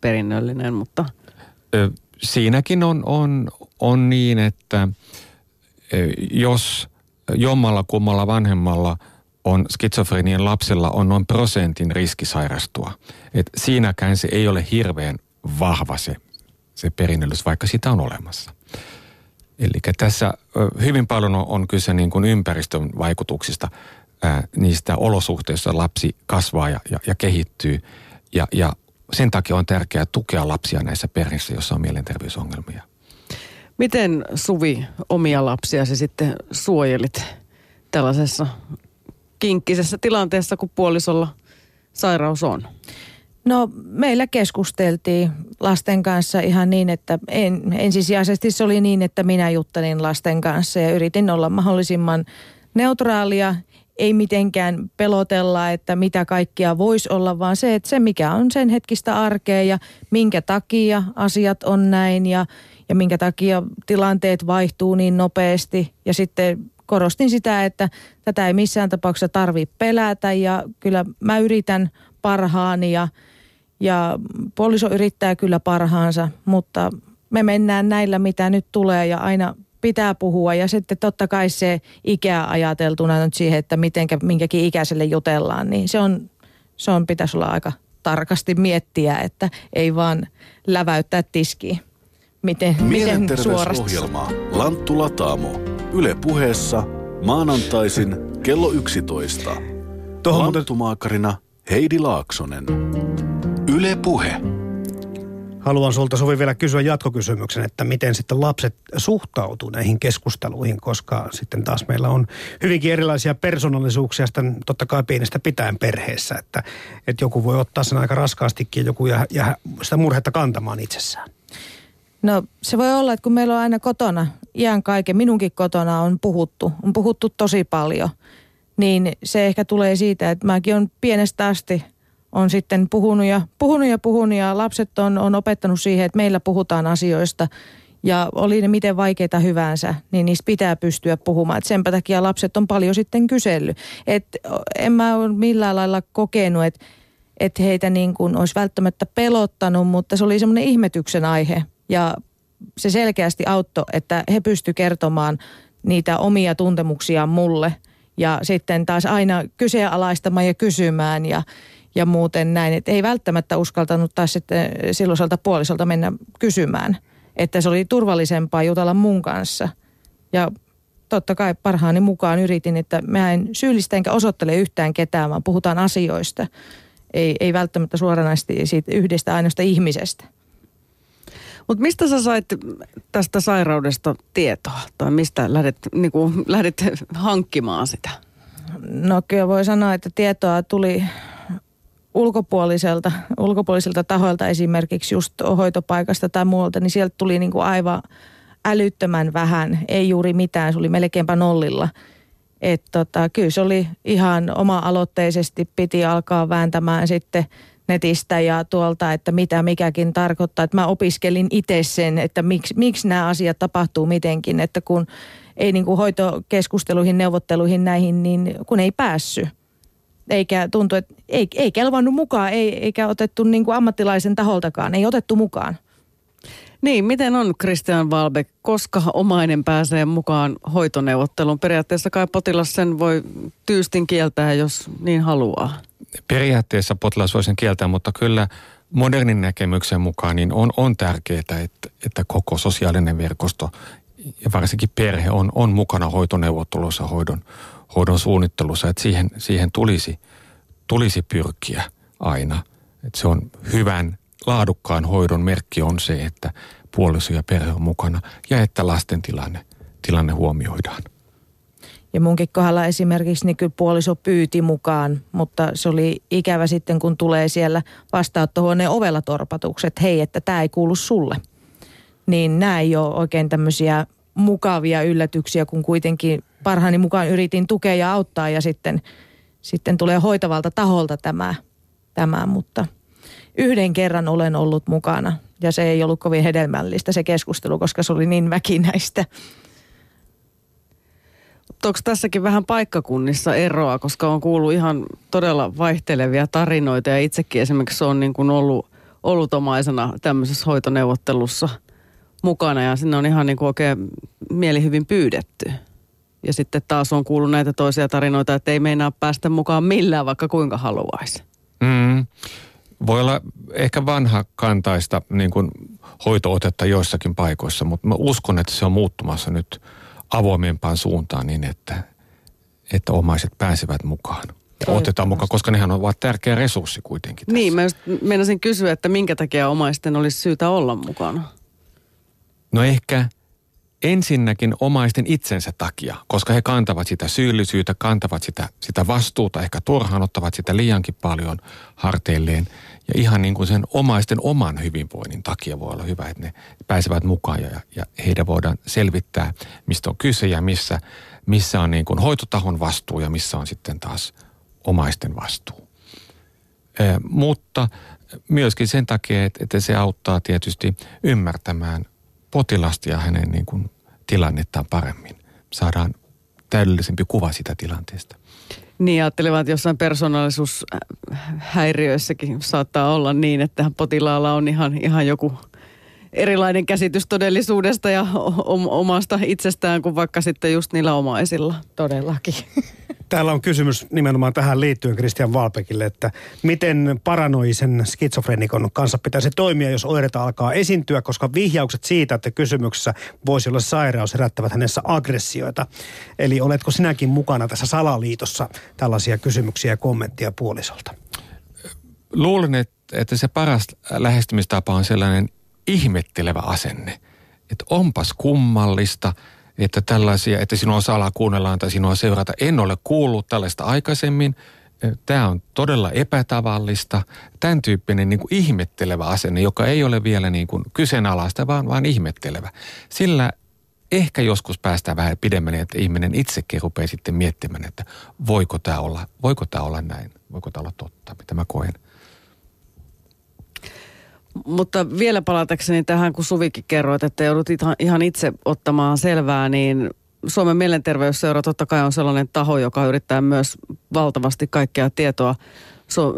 Speaker 2: perinnöllinen, mutta...
Speaker 4: Ö, siinäkin on, on, on niin, että jos jommalla kummalla vanhemmalla – on skitsofrenien lapsilla on noin prosentin riski sairastua. Et siinäkään se ei ole hirveän vahva se, se perinnöllisyys, vaikka sitä on olemassa. Eli tässä hyvin paljon on, kyse niin kuin ympäristön vaikutuksista, ää, niistä olosuhteista lapsi kasvaa ja, ja, ja kehittyy. Ja, ja sen takia on tärkeää tukea lapsia näissä perheissä, joissa on mielenterveysongelmia.
Speaker 2: Miten Suvi omia lapsia sitten suojelit tällaisessa kinkkisessä tilanteessa, kun puolisolla sairaus on?
Speaker 3: No meillä keskusteltiin lasten kanssa ihan niin, että en, ensisijaisesti se oli niin, että minä juttelin lasten kanssa ja yritin olla mahdollisimman neutraalia, ei mitenkään pelotella, että mitä kaikkia voisi olla, vaan se, että se mikä on sen hetkistä arkea ja minkä takia asiat on näin ja, ja minkä takia tilanteet vaihtuu niin nopeasti ja sitten korostin sitä, että tätä ei missään tapauksessa tarvitse pelätä ja kyllä mä yritän parhaani ja, ja puoliso yrittää kyllä parhaansa, mutta me mennään näillä, mitä nyt tulee ja aina pitää puhua ja sitten totta kai se ikää ajateltuna nyt siihen, että mitenkä, minkäkin ikäiselle jutellaan, niin se on, se on pitäisi olla aika tarkasti miettiä, että ei vaan läväyttää tiskiin. Miten, miten suorasti.
Speaker 1: Lanttu Lataamo. Yle puheessa maanantaisin kello 11. Tuohon Lanttumaakarina Heidi Laaksonen. Yle Puhe.
Speaker 5: Haluan sulta Suvi vielä kysyä jatkokysymyksen, että miten sitten lapset suhtautuu näihin keskusteluihin, koska sitten taas meillä on hyvinkin erilaisia persoonallisuuksia sitten totta kai pienestä pitäen perheessä, että, että joku voi ottaa sen aika raskaastikin ja joku jää, jää sitä murhetta kantamaan itsessään.
Speaker 3: No se voi olla, että kun meillä on aina kotona, iän kaiken, minunkin kotona on puhuttu, on puhuttu tosi paljon, niin se ehkä tulee siitä, että mäkin on pienestä asti on sitten puhunut ja puhunut ja puhunut ja lapset on, on opettanut siihen, että meillä puhutaan asioista ja oli ne miten vaikeita hyvänsä, niin niistä pitää pystyä puhumaan. Et senpä takia lapset on paljon sitten kysellyt. Et en mä ole millään lailla kokenut, että et heitä niin kuin olisi välttämättä pelottanut, mutta se oli semmoinen ihmetyksen aihe. Ja se selkeästi auttoi, että he pysty kertomaan niitä omia tuntemuksia mulle ja sitten taas aina kyseenalaistamaan ja kysymään ja, ja muuten näin. Että ei välttämättä uskaltanut taas sitten silloiselta puolisolta mennä kysymään, että se oli turvallisempaa jutella mun kanssa. Ja totta kai parhaani mukaan yritin, että mä en syyllistä enkä osoittele yhtään ketään, vaan puhutaan asioista. Ei, ei välttämättä suoranaisesti siitä yhdestä ainoasta ihmisestä.
Speaker 2: Mutta mistä sä sait tästä sairaudesta tietoa? Tai mistä lähdet, niin kuin, lähdet hankkimaan sitä?
Speaker 3: No kyllä voi sanoa, että tietoa tuli ulkopuoliselta, ulkopuoliselta tahoilta esimerkiksi just hoitopaikasta tai muualta, niin sieltä tuli niin kuin aivan älyttömän vähän, ei juuri mitään, se oli melkeinpä nollilla. Että tota, kyllä se oli ihan oma-aloitteisesti, piti alkaa vääntämään sitten – netistä ja tuolta, että mitä mikäkin tarkoittaa. Että mä opiskelin itse sen, että miksi, miksi nämä asiat tapahtuu mitenkin, että kun ei niin kuin hoitokeskusteluihin, neuvotteluihin näihin, niin kun ei päässyt. Eikä tuntu, että ei, ei kelvannut mukaan, ei, eikä otettu niin kuin ammattilaisen taholtakaan, ei otettu mukaan.
Speaker 2: Niin, miten on Christian Valbeck, koska omainen pääsee mukaan hoitoneuvotteluun? Periaatteessa kai potilas sen voi tyystin kieltää, jos niin haluaa.
Speaker 4: Periaatteessa potilas voi sen kieltää, mutta kyllä modernin näkemyksen mukaan niin on, on tärkeää, että, että koko sosiaalinen verkosto ja varsinkin perhe on, on mukana hoitoneuvottelussa, hoidon, hoidon suunnittelussa, että siihen, siihen tulisi, tulisi pyrkiä aina. Että se on hyvän laadukkaan hoidon merkki on se, että puoliso ja perhe on mukana ja että lasten tilanne, tilanne huomioidaan.
Speaker 3: Ja munkin kohdalla esimerkiksi niin kyllä puoliso pyyti mukaan, mutta se oli ikävä sitten, kun tulee siellä vastaanottohuoneen ovella torpatukset, hei, että tämä ei kuulu sulle. Niin nämä ei ole oikein tämmöisiä mukavia yllätyksiä, kun kuitenkin parhaani mukaan yritin tukea ja auttaa ja sitten, sitten tulee hoitavalta taholta tämä, tämä mutta – yhden kerran olen ollut mukana ja se ei ollut kovin hedelmällistä se keskustelu, koska se oli niin väkinäistä.
Speaker 2: Onko tässäkin vähän paikkakunnissa eroa, koska on kuullut ihan todella vaihtelevia tarinoita ja itsekin esimerkiksi on niin kuin ollut, ollut omaisena tämmöisessä hoitoneuvottelussa mukana ja sinne on ihan niin kuin oikein mieli hyvin pyydetty. Ja sitten taas on kuullut näitä toisia tarinoita, että ei meinaa päästä mukaan millään, vaikka kuinka haluaisi.
Speaker 4: Mm voi olla ehkä vanha kantaista niin kuin hoitootetta joissakin paikoissa, mutta mä uskon, että se on muuttumassa nyt avoimempaan suuntaan niin, että, että omaiset pääsevät mukaan. Otetaan mukaan, koska nehän ovat tärkeä resurssi kuitenkin tässä.
Speaker 2: Niin, mä just meinasin kysyä, että minkä takia omaisten olisi syytä olla mukana?
Speaker 4: No ehkä ensinnäkin omaisten itsensä takia, koska he kantavat sitä syyllisyyttä, kantavat sitä, sitä vastuuta, ehkä turhaan ottavat sitä liiankin paljon harteilleen. Ja ihan niin kuin sen omaisten oman hyvinvoinnin takia voi olla hyvä, että ne pääsevät mukaan ja, ja heidän voidaan selvittää, mistä on kyse ja missä, missä on niin kuin hoitotahon vastuu ja missä on sitten taas omaisten vastuu. E, mutta myöskin sen takia, että, että se auttaa tietysti ymmärtämään potilasta ja hänen niin kuin tilannettaan paremmin. Saadaan täydellisempi kuva sitä tilanteesta.
Speaker 2: Niin ajattelevat, että jossain persoonallisuushäiriöissäkin saattaa olla niin, että potilaalla on ihan, ihan joku erilainen käsitys todellisuudesta ja omasta itsestään kuin vaikka sitten just niillä omaisilla.
Speaker 3: Todellakin.
Speaker 5: Täällä on kysymys nimenomaan tähän liittyen Christian Valpekille, että miten paranoisen skitsofrenikon kanssa pitäisi toimia, jos oireita alkaa esiintyä, koska vihjaukset siitä, että kysymyksessä voisi olla sairaus, herättävät hänessä aggressioita. Eli oletko sinäkin mukana tässä salaliitossa tällaisia kysymyksiä ja kommenttia puolisolta?
Speaker 4: Luulen, että se paras lähestymistapa on sellainen ihmettelevä asenne. Että onpas kummallista – että tällaisia, että sinua salaa kuunnellaan tai sinua seurata. En ole kuullut tällaista aikaisemmin. Tämä on todella epätavallista. Tämän tyyppinen niin kuin ihmettelevä asenne, joka ei ole vielä niin kuin kyseenalaista, vaan, vaan ihmettelevä. Sillä ehkä joskus päästään vähän pidemmälle, että ihminen itsekin rupeaa sitten miettimään, että voiko tämä olla, voiko tämä olla näin, voiko tämä olla totta, mitä mä koen.
Speaker 2: Mutta vielä palatakseni tähän, kun Suvikin kerroit, että joudut ihan itse ottamaan selvää, niin Suomen mielenterveysseura totta kai on sellainen taho, joka yrittää myös valtavasti kaikkea tietoa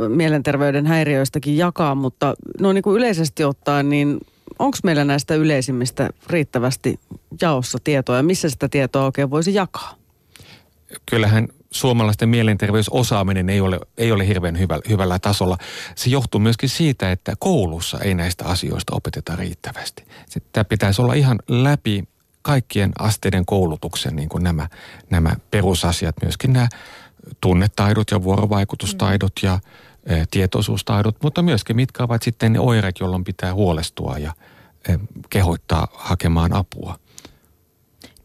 Speaker 2: mielenterveyden häiriöistäkin jakaa, mutta no niin kuin yleisesti ottaen, niin onko meillä näistä yleisimmistä riittävästi jaossa tietoa ja missä sitä tietoa oikein voisi jakaa?
Speaker 4: Kyllähän suomalaisten mielenterveysosaaminen ei ole, ei ole hirveän hyvä, hyvällä tasolla. Se johtuu myöskin siitä, että koulussa ei näistä asioista opeteta riittävästi. Tämä pitäisi olla ihan läpi kaikkien asteiden koulutuksen niin kuin nämä, nämä perusasiat, myöskin nämä tunnetaidot ja vuorovaikutustaidot ja e, tietoisuustaidot, mutta myöskin mitkä ovat sitten ne oireet, jolloin pitää huolestua ja e, kehoittaa hakemaan apua.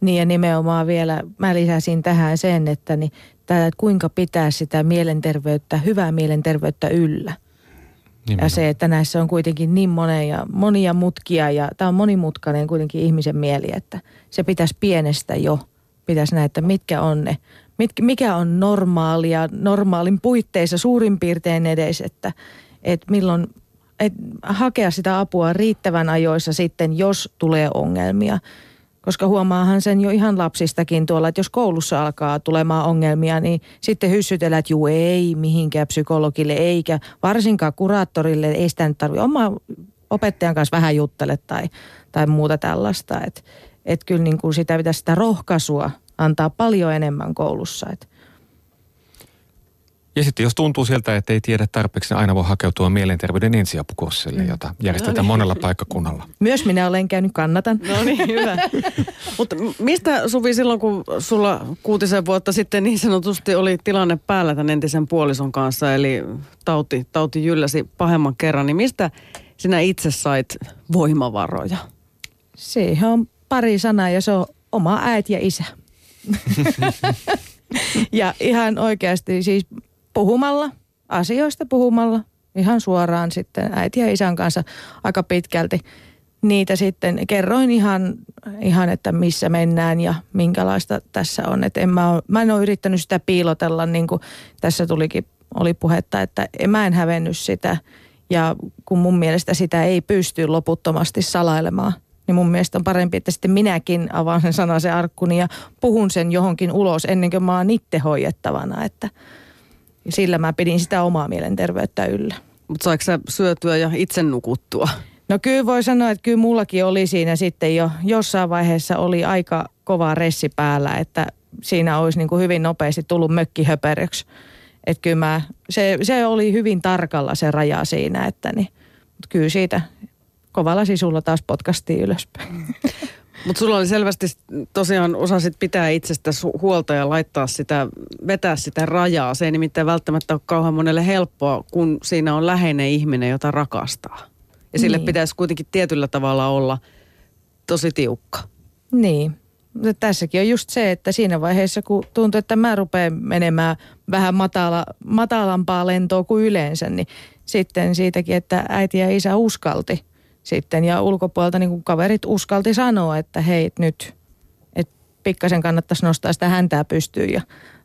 Speaker 3: Niin ja nimenomaan vielä, mä lisäsin tähän sen, että, niin, tää, että kuinka pitää sitä mielenterveyttä, hyvää mielenterveyttä yllä. Nimenomaan. Ja se, että näissä on kuitenkin niin monia, monia mutkia ja tämä on monimutkainen kuitenkin ihmisen mieli, että se pitäisi pienestä jo, pitäisi näitä, mitkä on ne, mit, mikä on normaalia, normaalin puitteissa suurin piirtein edes, että, että milloin et hakea sitä apua riittävän ajoissa sitten, jos tulee ongelmia. Koska huomaahan sen jo ihan lapsistakin tuolla, että jos koulussa alkaa tulemaan ongelmia, niin sitten hyssytellään, että juu ei mihinkään psykologille, eikä varsinkaan kuraattorille, ei sitä nyt tarvitse oma opettajan kanssa vähän juttele tai, tai muuta tällaista. Että et kyllä niin kuin sitä pitäisi sitä rohkaisua antaa paljon enemmän koulussa. Että
Speaker 4: ja sitten jos tuntuu sieltä, että ei tiedä tarpeeksi, niin aina voi hakeutua mielenterveyden ensiapukurssille, jota järjestetään no niin. monella paikkakunnalla.
Speaker 3: Myös minä olen käynyt, kannatan.
Speaker 2: No niin, hyvä. Mutta mistä Suvi silloin, kun sulla kuutisen vuotta sitten niin sanotusti oli tilanne päällä tämän entisen puolison kanssa, eli tauti, tauti jylläsi pahemman kerran, niin mistä sinä itse sait voimavaroja?
Speaker 3: Siihen on pari sanaa ja se on oma äiti ja isä. ja ihan oikeasti siis puhumalla, asioista puhumalla, ihan suoraan sitten äiti ja isän kanssa aika pitkälti. Niitä sitten kerroin ihan, ihan, että missä mennään ja minkälaista tässä on. Et en mä, ole, mä en ole yrittänyt sitä piilotella, niin kuin tässä tulikin, oli puhetta, että en, mä en hävennyt sitä. Ja kun mun mielestä sitä ei pysty loputtomasti salailemaan, niin mun mielestä on parempi, että sitten minäkin avaan sen sanasen arkkuni ja puhun sen johonkin ulos ennen kuin mä oon itse hoidettavana. Että – ja sillä mä pidin sitä omaa mielenterveyttä yllä.
Speaker 2: Mutta saiko sä syötyä ja itse nukuttua?
Speaker 3: No kyllä voi sanoa, että kyllä mullakin oli siinä sitten jo jossain vaiheessa oli aika kova ressi päällä, että siinä olisi niin kuin hyvin nopeasti tullut mökkihöperöksi. Että kyllä mä, se, se oli hyvin tarkalla se raja siinä, että niin, mutta kyllä siitä kovalla sisulla taas potkastiin ylöspäin.
Speaker 2: Mutta sulla oli selvästi tosiaan osasit pitää itsestä huolta ja laittaa sitä, vetää sitä rajaa. Se ei nimittäin välttämättä ole kauhean monelle helppoa, kun siinä on läheinen ihminen, jota rakastaa. Ja sille niin. pitäisi kuitenkin tietyllä tavalla olla tosi tiukka.
Speaker 3: Niin. Mutta tässäkin on just se, että siinä vaiheessa, kun tuntuu, että mä rupean menemään vähän matala, matalampaa lentoa kuin yleensä, niin sitten siitäkin, että äiti ja isä uskalti – sitten. Ja ulkopuolelta niin kuin kaverit uskalti sanoa, että hei nyt, että pikkasen kannattaisi nostaa sitä häntää pystyyn ja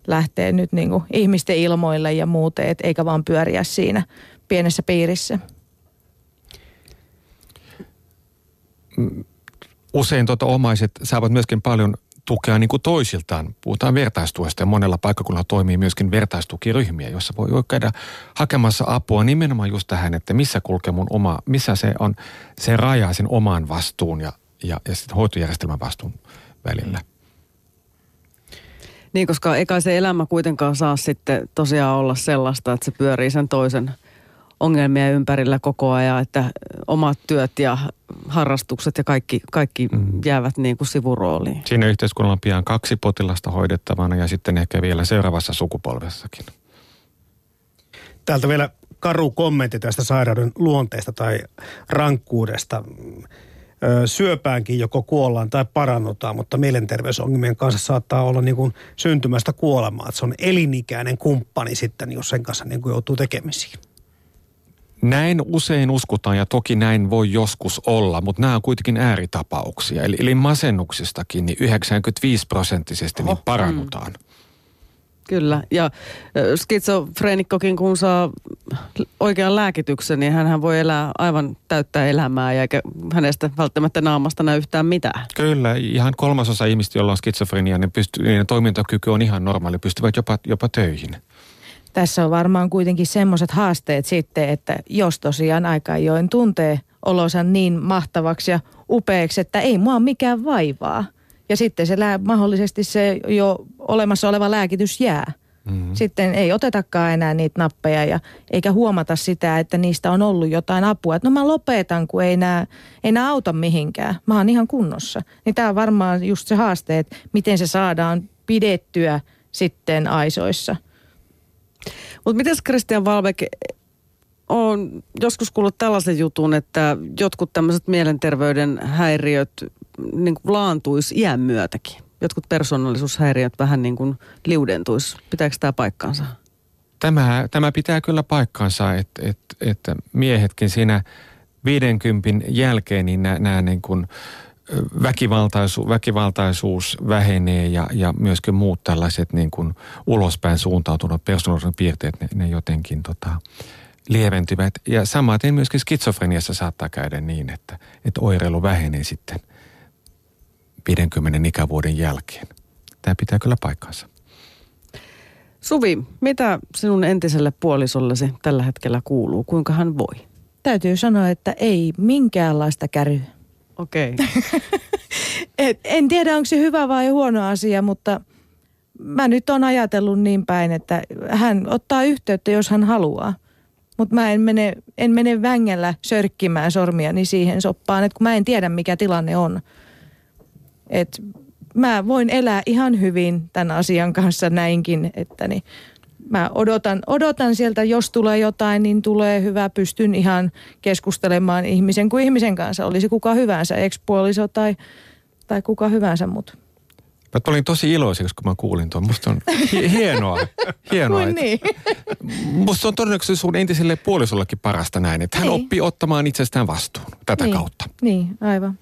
Speaker 3: lähteä nyt niin kuin ihmisten ilmoille ja muuten, et eikä vaan pyöriä siinä pienessä piirissä.
Speaker 4: Usein tuota omaiset saavat myöskin paljon tukea niin kuin toisiltaan. Puhutaan vertaistuesta ja monella paikkakunnalla toimii myöskin vertaistukiryhmiä, jossa voi käydä hakemassa apua nimenomaan just tähän, että missä kulkee mun oma, missä se on se raja sen oman vastuun ja, ja, ja sitten hoitojärjestelmän vastuun välillä.
Speaker 2: Niin, koska eikä se elämä kuitenkaan saa sitten tosiaan olla sellaista, että se pyörii sen toisen – ongelmia ympärillä koko ajan, että omat työt ja harrastukset ja kaikki, kaikki mm. jäävät niin kuin sivurooliin.
Speaker 4: Siinä yhteiskunnalla on pian kaksi potilasta hoidettavana ja sitten ehkä vielä seuraavassa sukupolvessakin.
Speaker 5: Täältä vielä karu kommentti tästä sairauden luonteesta tai rankkuudesta. Syöpäänkin joko kuollaan tai parannutaan, mutta mielenterveysongelmien kanssa saattaa olla niin kuin syntymästä kuolemaa. Että se on elinikäinen kumppani sitten, jos sen kanssa niin kuin joutuu tekemisiin.
Speaker 4: Näin usein uskotaan ja toki näin voi joskus olla, mutta nämä on kuitenkin ääritapauksia. Eli, eli masennuksestakin niin 95 prosenttisesti niin parannutaan. Mm.
Speaker 2: Kyllä, ja skitsofreenikkokin kun saa oikean lääkityksen, niin hän voi elää aivan täyttää elämää, ja eikä hänestä välttämättä naamasta näy yhtään mitään.
Speaker 4: Kyllä, ihan kolmasosa ihmistä, joilla on skitsofrenia, niin, pystyy, niin toimintakyky on ihan normaali, pystyvät jopa, jopa töihin.
Speaker 3: Tässä on varmaan kuitenkin semmoiset haasteet sitten, että jos tosiaan aika ajoin tuntee olonsa niin mahtavaksi ja upeaksi, että ei mua mikään vaivaa. Ja sitten se lää, mahdollisesti se jo olemassa oleva lääkitys jää. Mm-hmm. Sitten ei otetakaan enää niitä nappeja ja eikä huomata sitä, että niistä on ollut jotain apua. Että no mä lopetan, kun ei nämä, ei nämä auta mihinkään. Mä oon ihan kunnossa. Niin tämä on varmaan just se haaste, että miten se saadaan pidettyä sitten aisoissa.
Speaker 2: Mutta miten Christian Valbeck on joskus kuullut tällaisen jutun, että jotkut tämmöiset mielenterveyden häiriöt niin kuin laantuisi iän myötäkin. Jotkut persoonallisuushäiriöt vähän niin kuin liudentuisi. Pitääkö tämä paikkaansa?
Speaker 4: Tämä, tämä pitää kyllä paikkaansa, että, että, että miehetkin siinä 50 jälkeen niin nämä, niin kuin väkivaltaisu, väkivaltaisuus vähenee ja, ja myöskin muut tällaiset niin kuin ulospäin suuntautuneet persoonallisuuden piirteet, ne, ne jotenkin tota, lieventyvät. Ja samaten myöskin skitsofreniassa saattaa käydä niin, että, että oireilu vähenee sitten 50 ikävuoden jälkeen. Tämä pitää kyllä paikkansa.
Speaker 2: Suvi, mitä sinun entiselle puolisollesi tällä hetkellä kuuluu? Kuinka hän voi?
Speaker 3: Täytyy sanoa, että ei minkäänlaista käryä.
Speaker 2: Okei. Okay.
Speaker 3: en tiedä, onko se hyvä vai huono asia, mutta mä nyt on ajatellut niin päin, että hän ottaa yhteyttä, jos hän haluaa. Mutta mä en mene, en mene vängellä sörkkimään sormiani siihen soppaan, että kun mä en tiedä, mikä tilanne on. Et mä voin elää ihan hyvin tämän asian kanssa näinkin, että niin mä odotan, odotan sieltä, jos tulee jotain, niin tulee hyvä. Pystyn ihan keskustelemaan ihmisen kuin ihmisen kanssa. Olisi kuka hyvänsä, ekspuoliso tai, tai kuka hyvänsä, mutta
Speaker 4: Mä olin tosi iloiseksi, kun mä kuulin tuon. Musta on hienoa. hienoa
Speaker 3: että, niin.
Speaker 4: Musta on todennäköisesti sun entiselle puolisollekin parasta näin, että hän niin. oppii ottamaan itsestään vastuun tätä
Speaker 3: niin.
Speaker 4: kautta.
Speaker 3: Niin, aivan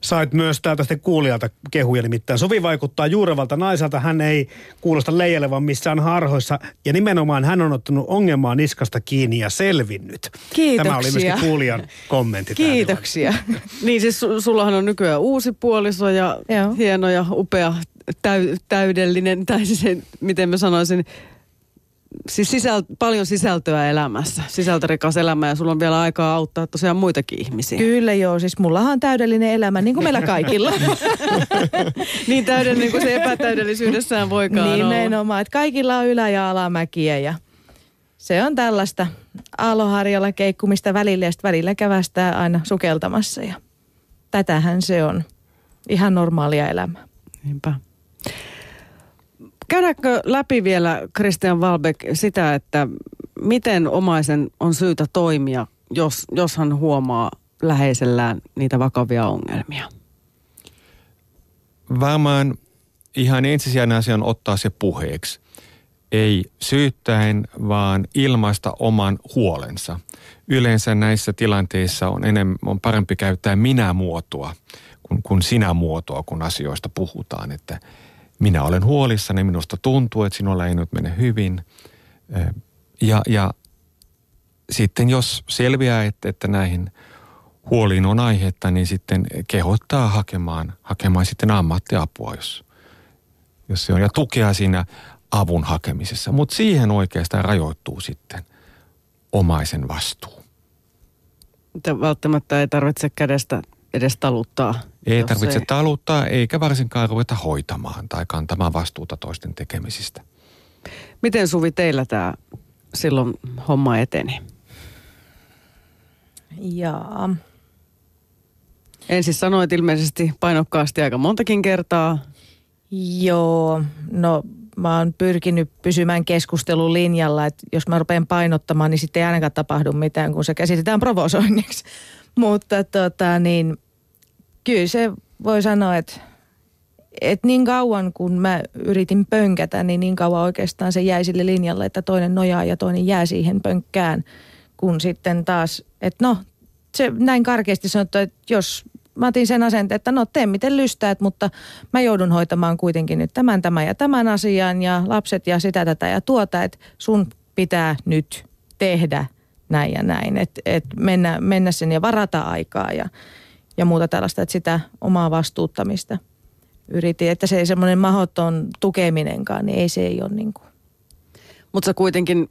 Speaker 5: sait myös täältä sitten kuulijalta kehuja nimittäin. Sovi vaikuttaa juurevalta naiselta. Hän ei kuulosta leijelevan missään harhoissa. Ja nimenomaan hän on ottanut ongelmaa niskasta kiinni ja selvinnyt.
Speaker 3: Kiitoksia.
Speaker 5: Tämä oli myöskin kuulijan kommentti.
Speaker 3: Kiitoksia.
Speaker 2: niin siis sullahan on nykyään uusi puoliso ja Joo. hieno ja upea täy, täydellinen, tai siis miten mä sanoisin, siis sisäl, paljon sisältöä elämässä, sisältörikas elämä ja sulla on vielä aikaa auttaa tosiaan muitakin ihmisiä.
Speaker 3: Kyllä joo, siis mullahan on täydellinen elämä, niin kuin meillä kaikilla.
Speaker 2: niin täydellinen kuin se epätäydellisyydessään voikaan
Speaker 3: Nimenomaan, että kaikilla on ylä- ja alamäkiä ja se on tällaista aaloharjalla keikkumista välillä ja välillä kävästää aina sukeltamassa ja tätähän se on. Ihan normaalia elämää.
Speaker 2: Niinpä. Käydäänkö läpi vielä Christian Walbeck sitä, että miten omaisen on syytä toimia, jos, jos hän huomaa läheisellään niitä vakavia ongelmia?
Speaker 4: Varmaan ihan ensisijainen asia on ottaa se puheeksi. Ei syyttäen, vaan ilmaista oman huolensa. Yleensä näissä tilanteissa on, enemmän, on parempi käyttää minä-muotoa kuin, kuin sinä-muotoa, kun asioista puhutaan. Että minä olen huolissani, minusta tuntuu, että sinulla ei nyt mene hyvin. Ja, ja sitten jos selviää, että, että näihin huoliin on aihetta, niin sitten kehottaa hakemaan, hakemaan sitten ammattiapua, jos, jos se on. Ja tukea siinä avun hakemisessa. Mutta siihen oikeastaan rajoittuu sitten omaisen vastuu.
Speaker 2: Välttämättä ei tarvitse kädestä edes taluttaa.
Speaker 4: Ei tarvitse ei... taluttaa eikä varsinkaan ruveta hoitamaan tai kantamaan vastuuta toisten tekemisistä.
Speaker 2: Miten Suvi teillä tämä silloin homma eteni?
Speaker 3: Jaa.
Speaker 2: Ensin sanoit ilmeisesti painokkaasti aika montakin kertaa.
Speaker 3: Joo, no mä oon pyrkinyt pysymään keskustelun linjalla, että jos mä rupean painottamaan, niin sitten ei ainakaan tapahdu mitään, kun se käsitetään provosoinniksi. Mutta tota niin, kyllä se voi sanoa, että, että niin kauan kun mä yritin pönkätä, niin niin kauan oikeastaan se jäi sille linjalle, että toinen nojaa ja toinen jää siihen pönkkään. Kun sitten taas, että no, se näin karkeasti sanottu, että jos mä otin sen asenteen, että no tee miten lystäät, mutta mä joudun hoitamaan kuitenkin nyt tämän, tämän ja tämän asian ja lapset ja sitä, tätä ja tuota, että sun pitää nyt tehdä näin ja näin, että et mennä, mennä sen ja varata aikaa ja, ja muuta tällaista, että sitä omaa vastuuttamista yritin, että se ei semmoinen mahoton tukeminenkaan, niin ei se ei ole niin kuin.
Speaker 2: Mutta sä kuitenkin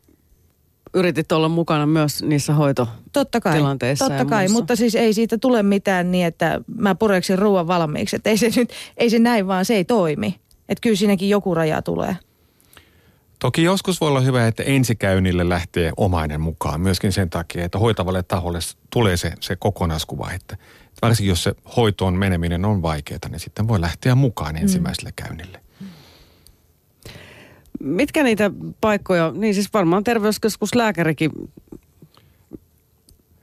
Speaker 2: yritit olla mukana myös niissä hoitotilanteissa.
Speaker 3: Totta kai, totta kai mutta siis ei siitä tule mitään niin, että mä pureksin ruoan valmiiksi. Että ei se nyt, ei se näin vaan, se ei toimi. Että kyllä siinäkin joku raja tulee.
Speaker 4: Toki joskus voi olla hyvä, että ensikäynnille lähtee omainen mukaan myöskin sen takia, että hoitavalle taholle tulee se, se kokonaiskuva, että varsinkin jos se hoitoon meneminen on vaikeaa, niin sitten voi lähteä mukaan mm. ensimmäiselle mm. käynnille.
Speaker 2: Mitkä niitä paikkoja, niin siis varmaan terveyskeskuslääkärikin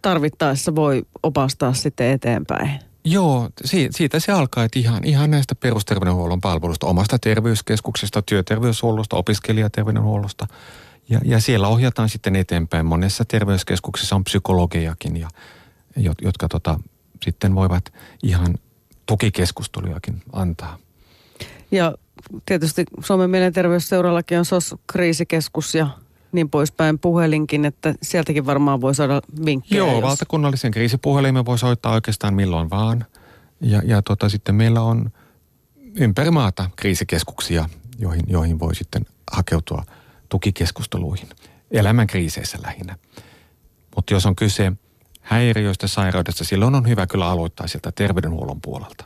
Speaker 2: tarvittaessa voi opastaa sitten eteenpäin.
Speaker 4: Joo, siitä se alkaa, että ihan, ihan näistä perusterveydenhuollon palveluista, omasta terveyskeskuksesta, työterveyshuollosta, opiskelijaterveydenhuollosta. Ja, ja siellä ohjataan sitten eteenpäin. Monessa terveyskeskuksessa on psykologejakin, ja, jotka tota, sitten voivat ihan tukikeskustelujakin antaa.
Speaker 2: Ja tietysti Suomen mielenterveysseurallakin on SOS-kriisikeskus ja niin poispäin puhelinkin, että sieltäkin varmaan voi saada vinkkejä.
Speaker 4: Joo, jos... valtakunnallisen kriisipuhelimen voi soittaa oikeastaan milloin vaan. Ja, ja tota, sitten meillä on ympäri maata kriisikeskuksia, joihin, joihin voi sitten hakeutua tukikeskusteluihin. Elämän kriiseissä lähinnä. Mutta jos on kyse häiriöistä, sairaudesta, silloin on hyvä kyllä aloittaa sieltä terveydenhuollon puolelta.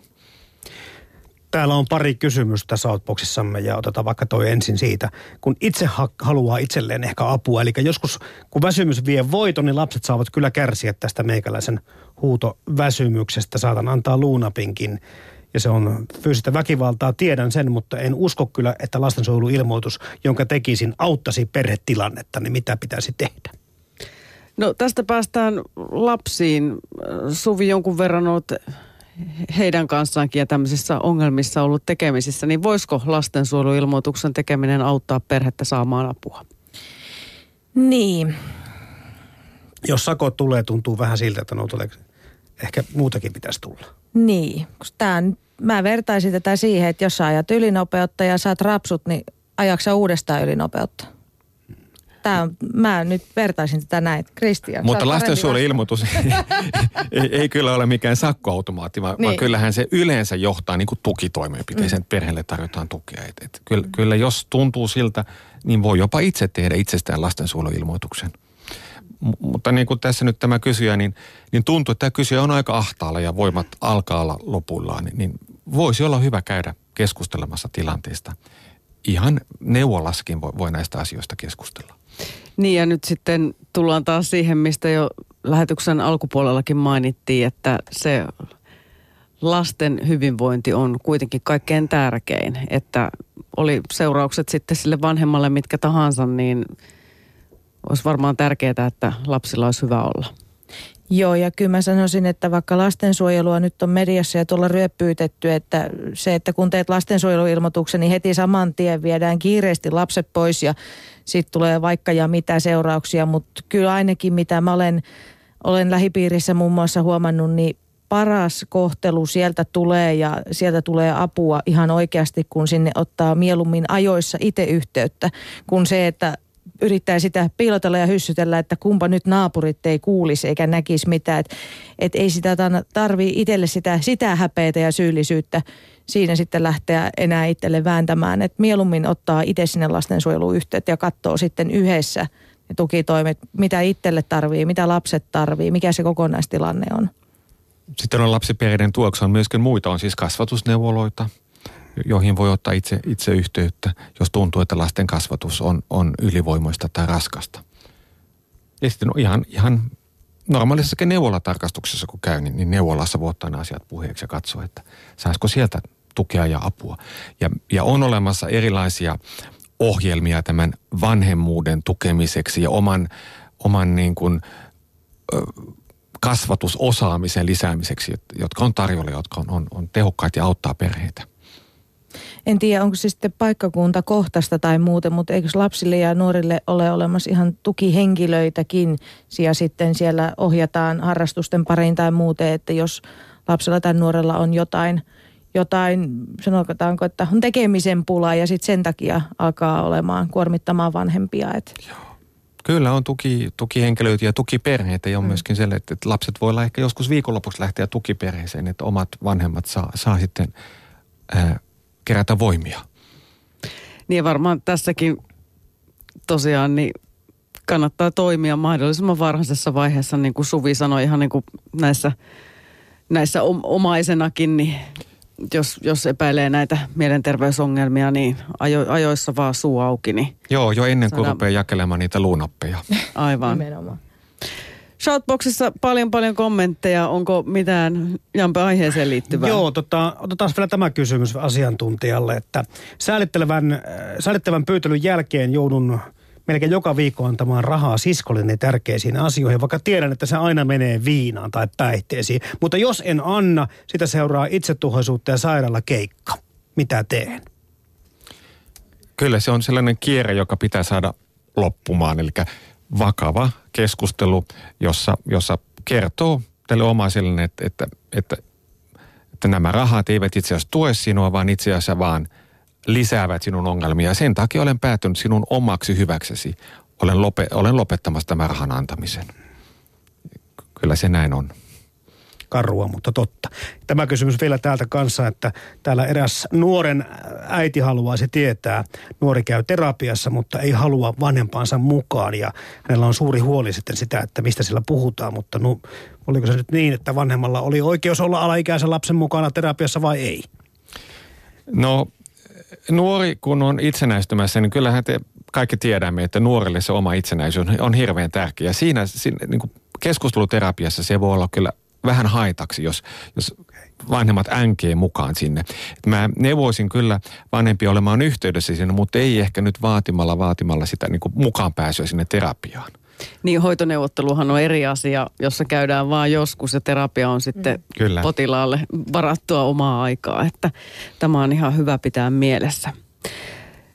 Speaker 5: Täällä on pari kysymystä Southboxissamme ja otetaan vaikka toi ensin siitä. Kun itse ha- haluaa itselleen ehkä apua, eli joskus kun väsymys vie voiton, niin lapset saavat kyllä kärsiä tästä meikäläisen huutoväsymyksestä. Saatan antaa luunapinkin ja se on fyysistä väkivaltaa, tiedän sen, mutta en usko kyllä, että lastensuojeluilmoitus, jonka tekisin, auttaisi perhetilannetta, niin mitä pitäisi tehdä?
Speaker 2: No tästä päästään lapsiin. Suvi jonkun verran olet heidän kanssaankin ja tämmöisissä ongelmissa ollut tekemisissä, niin voisiko lastensuojeluilmoituksen tekeminen auttaa perhettä saamaan apua?
Speaker 3: Niin.
Speaker 5: Jos sako tulee, tuntuu vähän siltä, että no tulee, ehkä muutakin pitäisi tulla.
Speaker 3: Niin, Tää, mä vertaisin tätä siihen, että jos sä ajat ylinopeutta ja saat rapsut, niin ajaksa uudestaan ylinopeutta? Tämä on, mä nyt vertaisin tätä näin. Kristian,
Speaker 4: Mutta lastensuojeluilmoitus ei, ei kyllä ole mikään sakkoautomaatti, vaan, niin. vaan kyllähän se yleensä johtaa niin kuin tukitoimenpiteeseen, mm. perheelle tarjotaan tukea. Et, et, kyllä, mm. kyllä jos tuntuu siltä, niin voi jopa itse tehdä itsestään lastensuojeluilmoituksen. M- mutta niin kuin tässä nyt tämä kysyjä, niin, niin tuntuu, että tämä kysyjä on aika ahtaalla ja voimat alkaa olla lopuillaan, niin, niin voisi olla hyvä käydä keskustelemassa tilanteesta. Ihan neuvolassakin voi, voi näistä asioista keskustella.
Speaker 2: Niin ja nyt sitten tullaan taas siihen, mistä jo lähetyksen alkupuolellakin mainittiin, että se lasten hyvinvointi on kuitenkin kaikkein tärkein. Että oli seuraukset sitten sille vanhemmalle mitkä tahansa, niin olisi varmaan tärkeää, että lapsilla olisi hyvä olla.
Speaker 3: Joo, ja kyllä mä sanoisin, että vaikka lastensuojelua nyt on mediassa ja tuolla ryöppyytetty, että se, että kun teet lastensuojeluilmoituksen, niin heti saman tien viedään kiireesti lapset pois ja sitten tulee vaikka ja mitä seurauksia, mutta kyllä ainakin mitä mä olen, olen lähipiirissä muun muassa huomannut, niin paras kohtelu sieltä tulee ja sieltä tulee apua ihan oikeasti, kun sinne ottaa mieluummin ajoissa itse yhteyttä, kun se, että yrittää sitä piilotella ja hyssytellä, että kumpa nyt naapurit ei kuulisi eikä näkisi mitään. Että et ei sitä tarvii itselle sitä, sitä häpeitä ja syyllisyyttä siinä sitten lähteä enää itselle vääntämään. Että mieluummin ottaa itse sinne lastensuojeluun yhteyttä ja katsoo sitten yhdessä ne tukitoimet, mitä itselle tarvii, mitä lapset tarvii, mikä se kokonaistilanne on.
Speaker 4: Sitten on lapsiperheiden tuoksi on myöskin muita, on siis kasvatusneuvoloita, joihin voi ottaa itse, itse yhteyttä, jos tuntuu, että lasten kasvatus on, on ylivoimaista tai raskasta. Ja sitten ihan, ihan normaalisessakin neuvolatarkastuksessa, kun käy, niin, niin neuvolassa voi ottaa nämä asiat puheeksi ja katsoa, että saisiko sieltä tukea ja apua. Ja, ja on olemassa erilaisia ohjelmia tämän vanhemmuuden tukemiseksi ja oman, oman niin kuin, ö, kasvatusosaamisen lisäämiseksi, jotka on tarjolla, jotka on, on, on tehokkaita ja auttaa perheitä.
Speaker 3: En tiedä, onko se sitten paikkakunta kohtasta tai muuten, mutta eikö lapsille ja nuorille ole olemassa ihan tukihenkilöitäkin ja sitten siellä ohjataan harrastusten pariin tai muuten, että jos lapsella tai nuorella on jotain, jotain sanotaanko, että on tekemisen pula ja sitten sen takia alkaa olemaan kuormittamaan vanhempia. Et.
Speaker 4: Kyllä on tuki, tukihenkilöitä ja tukiperheitä ja on mm. myöskin se, että, että lapset voi olla ehkä joskus viikonlopuksi lähteä tukiperheeseen, että omat vanhemmat saa, saa sitten ää, kerätä voimia.
Speaker 2: Niin varmaan tässäkin tosiaan niin kannattaa toimia mahdollisimman varhaisessa vaiheessa, niin kuin Suvi sanoi ihan niin kuin näissä, näissä omaisenakin, niin jos, jos epäilee näitä mielenterveysongelmia, niin ajo, ajoissa vaan suu auki. Niin
Speaker 4: Joo, jo ennen kuin rupeaa jakelemaan niitä luunappeja.
Speaker 2: Aivan. Nimenomaan. Shoutboxissa paljon paljon kommentteja. Onko mitään Jampe aiheeseen liittyvää?
Speaker 5: Joo, tota, otetaan vielä tämä kysymys asiantuntijalle, että säällittävän, äh, säällittävän pyytelyn jälkeen joudun melkein joka viikko antamaan rahaa siskolleni tärkeisiin asioihin, vaikka tiedän, että se aina menee viinaan tai päihteisiin. Mutta jos en anna, sitä seuraa itsetuhoisuutta ja sairaala keikka. Mitä teen?
Speaker 4: Kyllä se on sellainen kierre, joka pitää saada loppumaan. Eli vakava keskustelu, jossa, jossa kertoo tälle omaiselle, että, että, että, että nämä rahat eivät itse asiassa tue sinua, vaan itse asiassa vaan – lisäävät sinun ongelmia. Sen takia olen päätynyt sinun omaksi hyväksesi. Olen, lope, olen lopettamassa tämän rahan antamisen. Kyllä se näin on.
Speaker 5: Karua, mutta totta. Tämä kysymys vielä täältä kanssa, että täällä eräs nuoren äiti haluaisi tietää. Nuori käy terapiassa, mutta ei halua vanhempaansa mukaan ja hänellä on suuri huoli sitten sitä, että mistä sillä puhutaan. Mutta no, oliko se nyt niin, että vanhemmalla oli oikeus olla alaikäisen lapsen mukana terapiassa vai ei?
Speaker 4: No nuori kun on itsenäistymässä, niin kyllähän te kaikki tiedämme, että nuorelle se oma itsenäisyys on hirveän tärkeä. Siinä, siinä niin kuin keskusteluterapiassa se voi olla kyllä vähän haitaksi, jos, jos vanhemmat änkee mukaan sinne. Et mä neuvoisin kyllä vanhempia olemaan yhteydessä sinne, mutta ei ehkä nyt vaatimalla vaatimalla sitä niin kuin mukaan pääsyä sinne terapiaan.
Speaker 2: Niin, hoitoneuvotteluhan on eri asia, jossa käydään vaan joskus ja terapia on sitten mm. Kyllä. potilaalle varattua omaa aikaa. Että tämä on ihan hyvä pitää mielessä.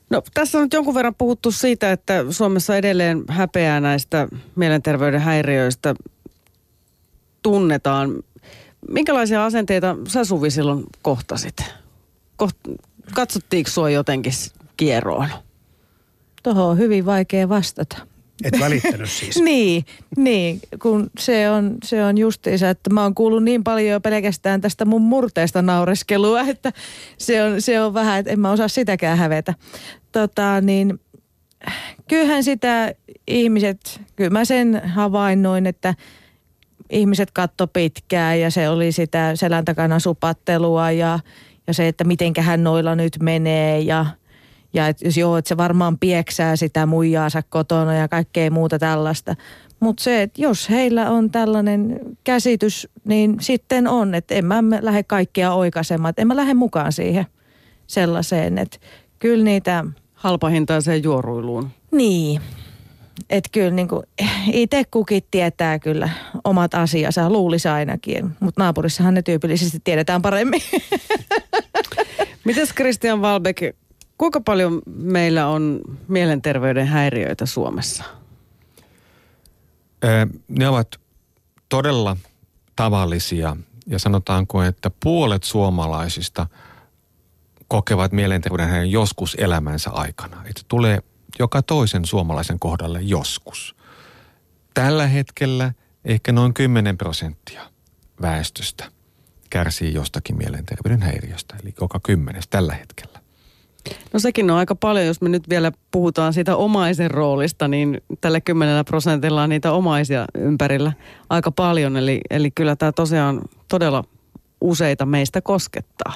Speaker 2: No tässä on nyt jonkun verran puhuttu siitä, että Suomessa edelleen häpeää näistä mielenterveyden häiriöistä tunnetaan. Minkälaisia asenteita sä Suvi silloin kohtasit? Koht, katsottiinko sua jotenkin kierroon?
Speaker 3: Tuohon on hyvin vaikea vastata.
Speaker 5: Et välittänyt siis.
Speaker 3: niin, niin, kun se on, se on justiinsa, että mä oon kuullut niin paljon jo pelkästään tästä mun murteesta naureskelua, että se on, se on vähän, että en mä osaa sitäkään hävetä. Tota, niin, kyllähän sitä ihmiset, kyllä mä sen havainnoin, että ihmiset katto pitkään ja se oli sitä selän takana supattelua ja, ja se, että mitenköhän noilla nyt menee ja – ja että jos joo, että se varmaan pieksää sitä muijaansa kotona ja kaikkea muuta tällaista. Mutta se, että jos heillä on tällainen käsitys, niin sitten on, että en mä lähde kaikkia oikaisemaan. En mä lähde mukaan siihen sellaiseen, että kyllä niitä...
Speaker 2: Halpahintaiseen juoruiluun.
Speaker 3: Niin. Että kyllä niin itse kukin tietää kyllä omat asiansa, luulisi ainakin. Mutta naapurissahan ne tyypillisesti tiedetään paremmin.
Speaker 2: Mites Christian Valbeck, Kuinka paljon meillä on mielenterveyden häiriöitä Suomessa?
Speaker 4: Ne ovat todella tavallisia ja sanotaanko, että puolet suomalaisista kokevat mielenterveyden häiriön joskus elämänsä aikana. Että tulee joka toisen suomalaisen kohdalle joskus. Tällä hetkellä ehkä noin 10 prosenttia väestöstä kärsii jostakin mielenterveyden häiriöstä, eli joka kymmenes tällä hetkellä.
Speaker 2: No sekin on aika paljon, jos me nyt vielä puhutaan siitä omaisen roolista, niin tällä kymmenellä prosentilla on niitä omaisia ympärillä aika paljon. Eli, eli kyllä tämä tosiaan todella useita meistä koskettaa.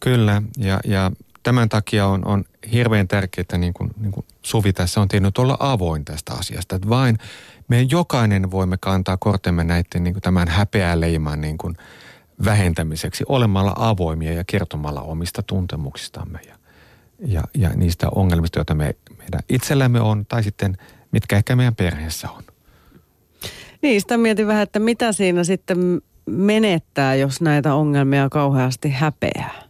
Speaker 4: Kyllä, ja, ja tämän takia on, on hirveän tärkeää, niin kuin, niin kuin Suvi tässä on tehnyt, olla avoin tästä asiasta. Että vain me jokainen voimme kantaa kortemme näiden niin kuin tämän häpeää leiman niin kuin – vähentämiseksi olemalla avoimia ja kertomalla omista tuntemuksistamme ja, ja, ja niistä ongelmista, joita me, meidän itsellämme on tai sitten mitkä ehkä meidän perheessä on.
Speaker 2: Niin, sitä mietin vähän, että mitä siinä sitten menettää, jos näitä ongelmia kauheasti häpeää?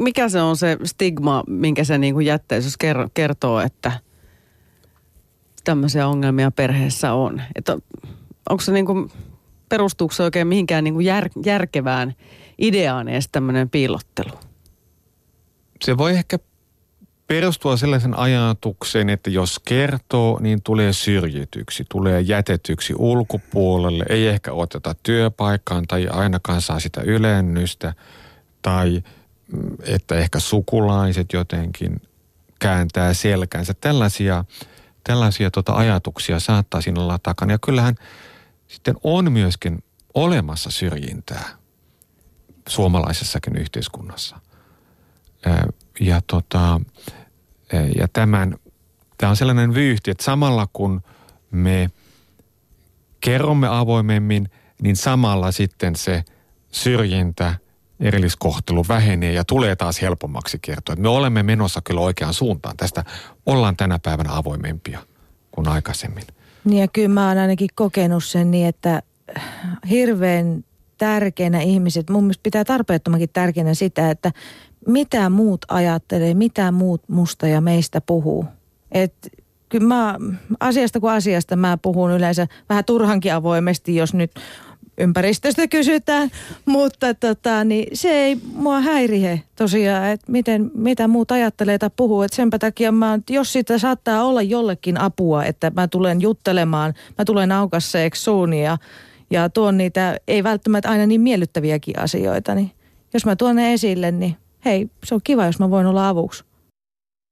Speaker 2: Mikä se on se stigma, minkä se niin kuin jätteisyys kertoo, että tämmöisiä ongelmia perheessä on? Että onko se niin kuin, perustuuko se oikein mihinkään niin kuin jär, järkevään ideaan edes tämmöinen piilottelu?
Speaker 4: Se voi ehkä perustua sellaisen ajatukseen, että jos kertoo, niin tulee syrjityksi, tulee jätetyksi ulkopuolelle, ei ehkä oteta työpaikkaan tai ainakaan saa sitä ylennystä tai että ehkä sukulaiset jotenkin kääntää selkänsä. Tällaisia, tällaisia tota ajatuksia saattaa siinä olla takana. Ja kyllähän sitten on myöskin olemassa syrjintää suomalaisessakin yhteiskunnassa. Ja, tota, ja tämän, tämä on sellainen vyyhti, että samalla kun me kerromme avoimemmin, niin samalla sitten se syrjintä – erilliskohtelu vähenee ja tulee taas helpommaksi kertoa. Me olemme menossa kyllä oikeaan suuntaan. Tästä ollaan tänä päivänä avoimempia kuin aikaisemmin.
Speaker 3: Niin ja kyllä mä oon ainakin kokenut sen niin, että hirveän tärkeänä ihmiset, mun mielestä pitää tarpeettomankin tärkeänä sitä, että mitä muut ajattelee, mitä muut musta ja meistä puhuu. Et kyllä mä asiasta kuin asiasta mä puhun yleensä vähän turhankin avoimesti, jos nyt ympäristöstä kysytään, mutta tota, niin se ei mua häirihe tosiaan, että miten, mitä muut ajattelee tai puhuu. Että senpä takia mä, jos sitä saattaa olla jollekin apua, että mä tulen juttelemaan, mä tulen aukasseeksi suun ja, ja tuon niitä ei välttämättä aina niin miellyttäviäkin asioita, niin jos mä tuon ne esille, niin hei, se on kiva, jos mä voin olla avuksi.